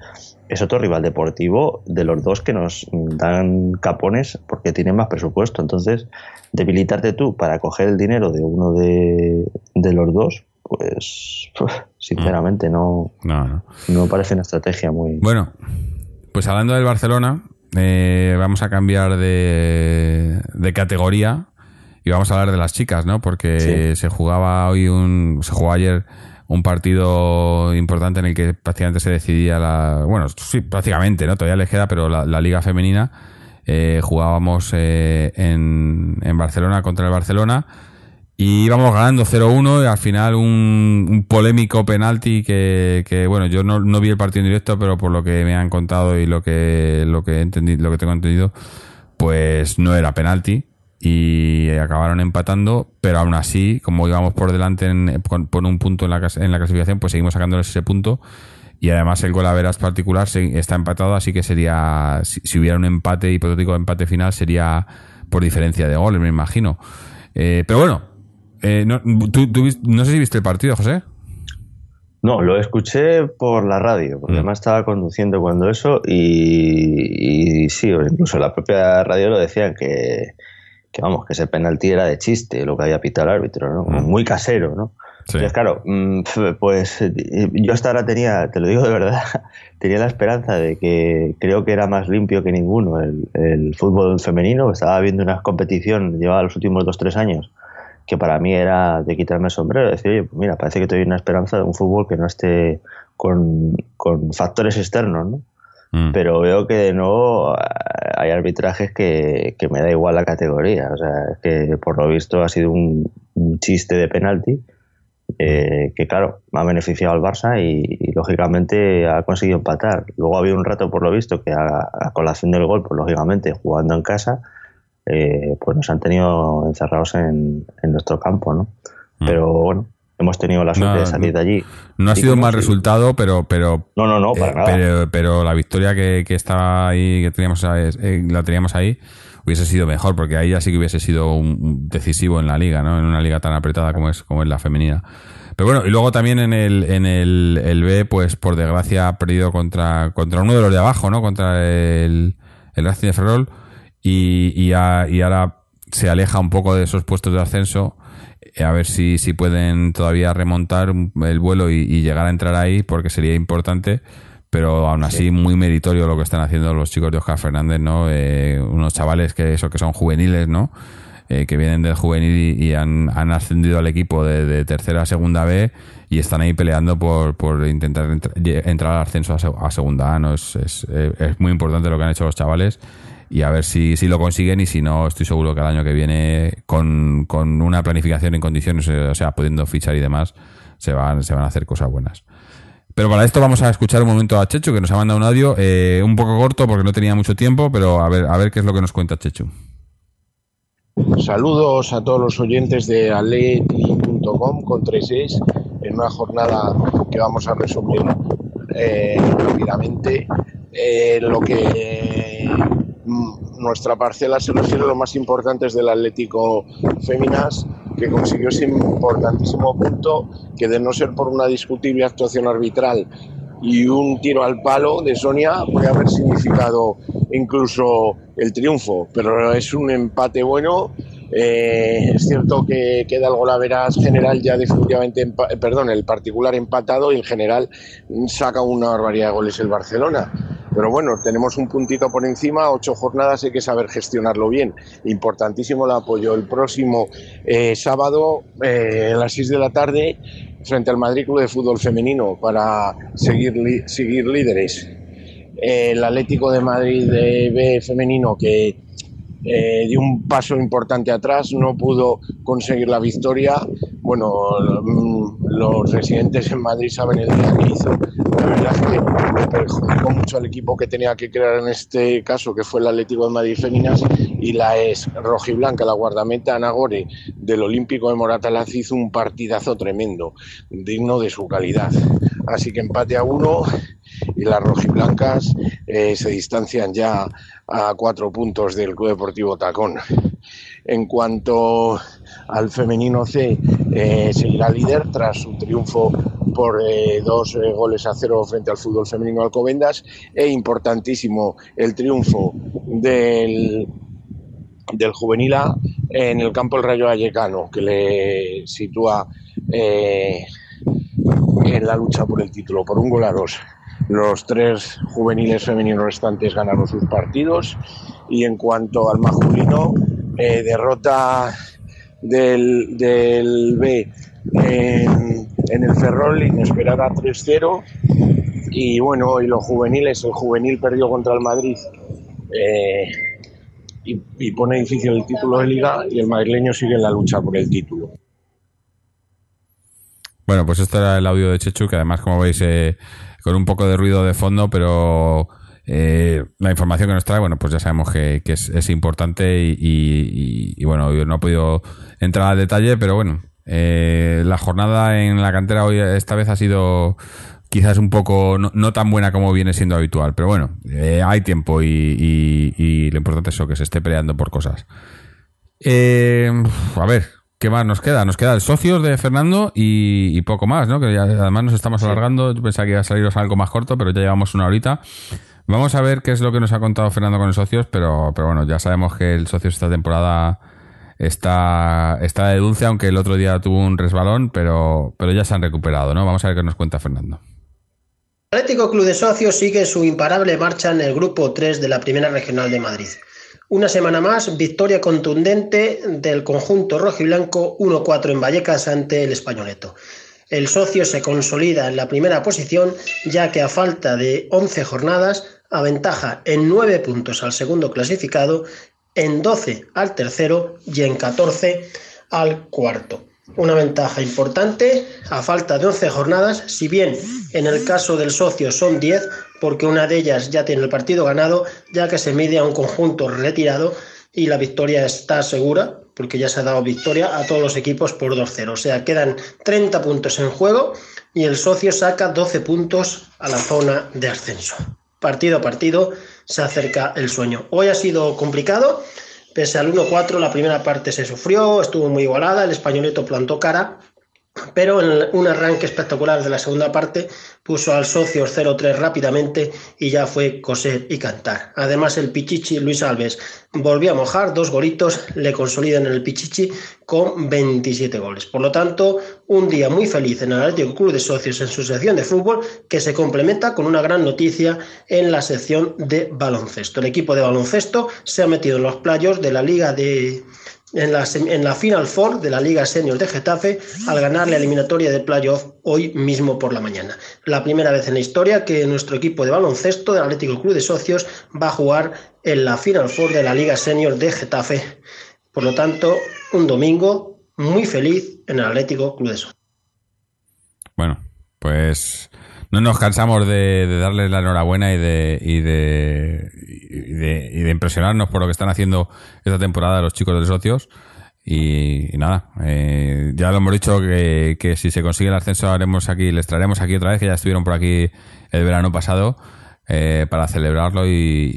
es otro rival deportivo de los dos que nos dan capones porque tienen más presupuesto. Entonces, debilitarte tú para coger el dinero de uno de, de los dos, pues sinceramente no, No, no. no me parece una estrategia muy... Bueno, pues hablando del Barcelona, eh, vamos a cambiar de, de categoría y vamos a hablar de las chicas, ¿no? Porque Sí. se jugaba hoy un, se jugó ayer un partido importante en el que prácticamente se decidía la, bueno, sí, prácticamente, ¿no? Todavía les queda, pero la, la liga femenina eh, jugábamos eh, en, en Barcelona contra el Barcelona y íbamos ganando 0-1 y al final un, un polémico penalti que, que, bueno, yo no, no vi el partido en directo, pero por lo que me han contado y lo que, lo que, he entendido, lo que tengo entendido, pues no era penalti y acabaron empatando, pero aún así, como íbamos por delante en, por un punto en la, en la clasificación, pues seguimos sacándoles ese punto y además el gol a veras particular se- está empatado, así que sería, si, si hubiera un empate, hipotético empate final, sería por diferencia de goles, me imagino. Eh, pero bueno, eh, no, tú- tú no sé si viste el partido, José. No, lo escuché por la radio, porque Mm. además estaba conduciendo cuando eso y, y sí, o incluso en la propia radio lo decían que, que, vamos, que ese penalti era de chiste, lo que había pitado el árbitro, ¿no? Mm. muy casero, ¿no? Sí. Entonces, claro, mm, pues eh, yo hasta ahora tenía, te lo digo de verdad, tenía la esperanza de que creo que era más limpio que ninguno el, el fútbol femenino. Estaba viendo una competición, llevaba los últimos dos, tres años, que para mí era de quitarme el sombrero. Decir, oye, pues mira, parece que tengo una esperanza de un fútbol que no esté con, con factores externos, ¿no? Mm. Pero veo que de nuevo eh, hay arbitrajes que, que me da igual la categoría. O sea, es que por lo visto ha sido un, un chiste de penalti eh, que, claro, ha beneficiado al Barça y, y, lógicamente ha conseguido empatar. Luego había un rato, por lo visto, que a, a colación del gol, pues lógicamente jugando en casa, eh, pues nos han tenido encerrados en, en nuestro campo, ¿no? Mm. Pero bueno, hemos tenido la suerte No, de salir de allí. No ha sido un mal resultado, pero, pero No, no, no, para Eh, nada. Pero, pero la victoria que, que estaba ahí, que teníamos, eh, la teníamos ahí, hubiese sido mejor, porque ahí ya sí que hubiese sido un, un decisivo en la liga, ¿no? En una liga tan apretada como es, como es la femenina. Pero bueno, y luego también en el, en el, el B, pues por desgracia ha perdido contra, contra uno de los de abajo, ¿no? Contra el, el Racing de Ferrol. Y, y, a- y ahora se aleja un poco de esos puestos de ascenso. Eh, A ver si, si pueden todavía remontar el vuelo y, y llegar a entrar ahí, porque sería importante pero aún así muy meritorio lo que están haciendo los chicos de Oscar Fernández, ¿no? Eh, unos chavales que eso que son juveniles, ¿no? Eh, que vienen del juvenil y, y han, han ascendido al equipo de, de tercera a segunda B y están ahí peleando por, por intentar entra- entrar al ascenso a segunda A, ¿no? Es, es, eh, es muy importante lo que han hecho los chavales y a ver si, si lo consiguen y si no, estoy seguro que el año que viene con, con una planificación en condiciones, eh, o sea, pudiendo fichar y demás, se van, se van a hacer cosas buenas. Pero para esto vamos a escuchar un momento a Chechu, que nos ha mandado un audio eh, un poco corto porque no tenía mucho tiempo, pero a ver, a ver qué es lo que nos cuenta Chechu. Saludos a todos los oyentes de aleti.com con 3 en una jornada que vamos a resumir eh, rápidamente. Lo que nuestra parcela se refiere a lo más importantes del Atlético Féminas, que consiguió ese importantísimo punto que de no ser por una discutible actuación arbitral y un tiro al palo de Sonia puede haber significado incluso el triunfo, pero es un empate bueno. Eh, es cierto que queda el golaveras general ya definitivamente, eh, perdón, el particular empatado y en general saca una barbaridad de goles el Barcelona. Pero bueno, tenemos un puntito por encima, ocho jornadas, hay que saber gestionarlo bien. Importantísimo el apoyo. El próximo eh, sábado a las 6 de la tarde frente al Madrid Club de Fútbol Femenino para seguir, seguir líderes. El Atlético de Madrid de B femenino que eh, dio un paso importante atrás, no pudo conseguir la victoria. Bueno, mm, los residentes en Madrid saben el día que hizo. La verdad es que perjudicó mucho al equipo que tenía que crear en este caso, que fue el Atlético de Madrid Féminas, y la es rojiblanca, la guardameta Anagore del Olímpico de Moratalaz hizo un partidazo tremendo, digno de su calidad. Así que empate a uno y las rojiblancas eh, se distancian ya a cuatro puntos del Club Deportivo Tacón. En cuanto al femenino C, eh, seguirá líder tras su triunfo por eh, dos goles a cero frente al fútbol femenino Alcobendas e importantísimo el triunfo del del juvenil A en el campo del Rayo Vallecano, que le sitúa en la lucha por el título, por un gol a dos. Los tres juveniles femeninos restantes ganaron sus partidos y en cuanto al masculino, eh, derrota del, del B en, el Ferrol, inesperada 3-0. Y bueno, y los juveniles, el juvenil perdió contra el Madrid eh, y, y pone difícil el título de liga y el madrileño sigue en la lucha por el título. Bueno, pues este era el audio de Chechu, que además, como veis, eh, con un poco de ruido de fondo, pero eh, la información que nos trae, bueno, pues ya sabemos que, es, importante y, bueno, yo no he podido entrar al detalle, pero bueno, eh, la jornada en la cantera hoy esta vez ha sido quizás un poco no, tan buena como viene siendo habitual, pero bueno, eh, hay tiempo y, y, lo importante es eso, que se esté peleando por cosas. A ver, ¿qué más nos queda? Nos queda el socios de Fernando y, poco más, ¿no? Que ya, además nos estamos alargando, yo pensaba que iba a saliros algo más corto, pero ya llevamos una horita. Vamos a ver qué es lo que nos ha contado Fernando con el socios, pero, pero bueno, ya sabemos que el socios esta temporada está, está de dulce, aunque el otro día tuvo un resbalón, pero, pero ya se han recuperado, ¿no? Vamos a ver qué nos cuenta Fernando. Atlético Club de Socios sigue su imparable marcha en el grupo 3 de la Primera Regional de Madrid. Una semana más, victoria contundente del conjunto rojiblanco 1-4 en Vallecas ante el Españoleto. El socio se consolida en la primera posición, ya que a falta de 11 jornadas aventaja en 9 puntos al segundo clasificado, en 12 al tercero y en 14 al cuarto. Una ventaja importante a falta de 11 jornadas, si bien en el caso del socio son 10, porque una de ellas ya tiene el partido ganado, ya que se mide a un conjunto retirado y la victoria está segura, porque ya se ha dado victoria a todos los equipos por 2-0. O sea, quedan 30 puntos en juego y el socio saca 12 puntos a la zona de ascenso. Partido a partido se acerca el sueño. Hoy ha sido complicado, pese al 1-4, la primera parte se sufrió, estuvo muy igualada, el españoleto plantó cara, pero en un arranque espectacular de la segunda parte puso al socio 0-3 rápidamente y ya fue coser y cantar. Además el Pichichi Luis Alves volvió a mojar, dos golitos le consolidan en el Pichichi con 27 goles. Por lo tanto, un día muy feliz en el Atlético Club de Socios en su sección de fútbol que se complementa con una gran noticia en la sección de baloncesto. El equipo de baloncesto se ha metido en los playos de la Liga de en la, Final Four de la Liga Senior de Getafe al ganar la eliminatoria de playoff hoy mismo por la mañana. La primera vez en la historia que nuestro equipo de baloncesto del Atlético Club de Socios va a jugar en la Final Four de la Liga Senior de Getafe. Por lo tanto, un domingo muy feliz en el Atlético Club de Socios. Bueno, pues no nos cansamos de, darles la enhorabuena y de, y de, y de, impresionarnos por lo que están haciendo esta temporada los chicos de socios. Y, y nada, eh, ya lo hemos dicho que, si se consigue el ascenso haremos aquí, les traeremos aquí otra vez, que ya estuvieron por aquí el verano pasado, eh, para celebrarlo y,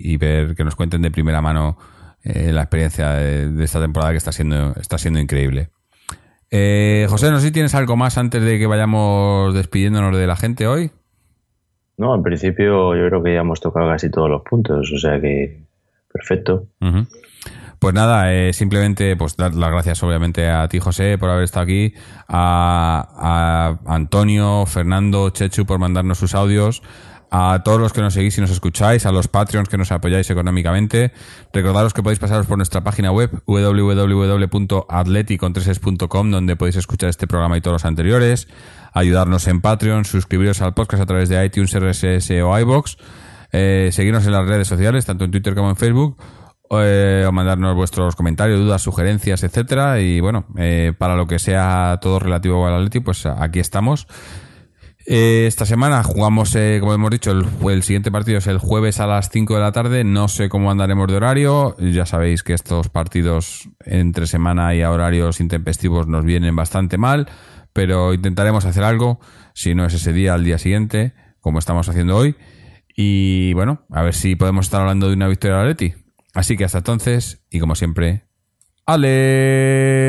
y, ver que nos cuenten de primera mano eh, la experiencia de, de, esta temporada que está siendo, está siendo increíble. Eh, José, no sé si tienes algo más antes de que vayamos despidiéndonos de la gente hoy. No, en principio yo creo que ya hemos tocado casi todos los puntos, o sea que perfecto. Uh -huh. Pues nada, eh, simplemente pues dar las gracias obviamente a ti José por haber estado aquí, a, a Antonio, Fernando, Chechu por mandarnos sus audios, a todos los que nos seguís y nos escucháis, a los Patreons que nos apoyáis económicamente. Recordaros que podéis pasaros por nuestra página web www.atleticontreses.com donde podéis escuchar este programa y todos los anteriores, ayudarnos en Patreon, suscribiros al podcast a través de iTunes, RSS o iBox, eh, seguirnos en las redes sociales, tanto en Twitter como en Facebook, eh, o mandarnos vuestros comentarios, dudas, sugerencias, etcétera y bueno, eh, para lo que sea todo relativo al Atleti, pues aquí estamos. Eh, esta semana jugamos, eh, como hemos dicho, el, siguiente partido es el jueves a las 5 de la tarde. No sé cómo andaremos de horario. Ya sabéis que estos partidos entre semana y a horarios intempestivos nos vienen bastante mal, pero intentaremos hacer algo. Si no es ese día, al día siguiente, como estamos haciendo hoy. Y bueno, a ver si podemos estar hablando de una victoria de Atleti. Así que hasta entonces, y como siempre, Aleti.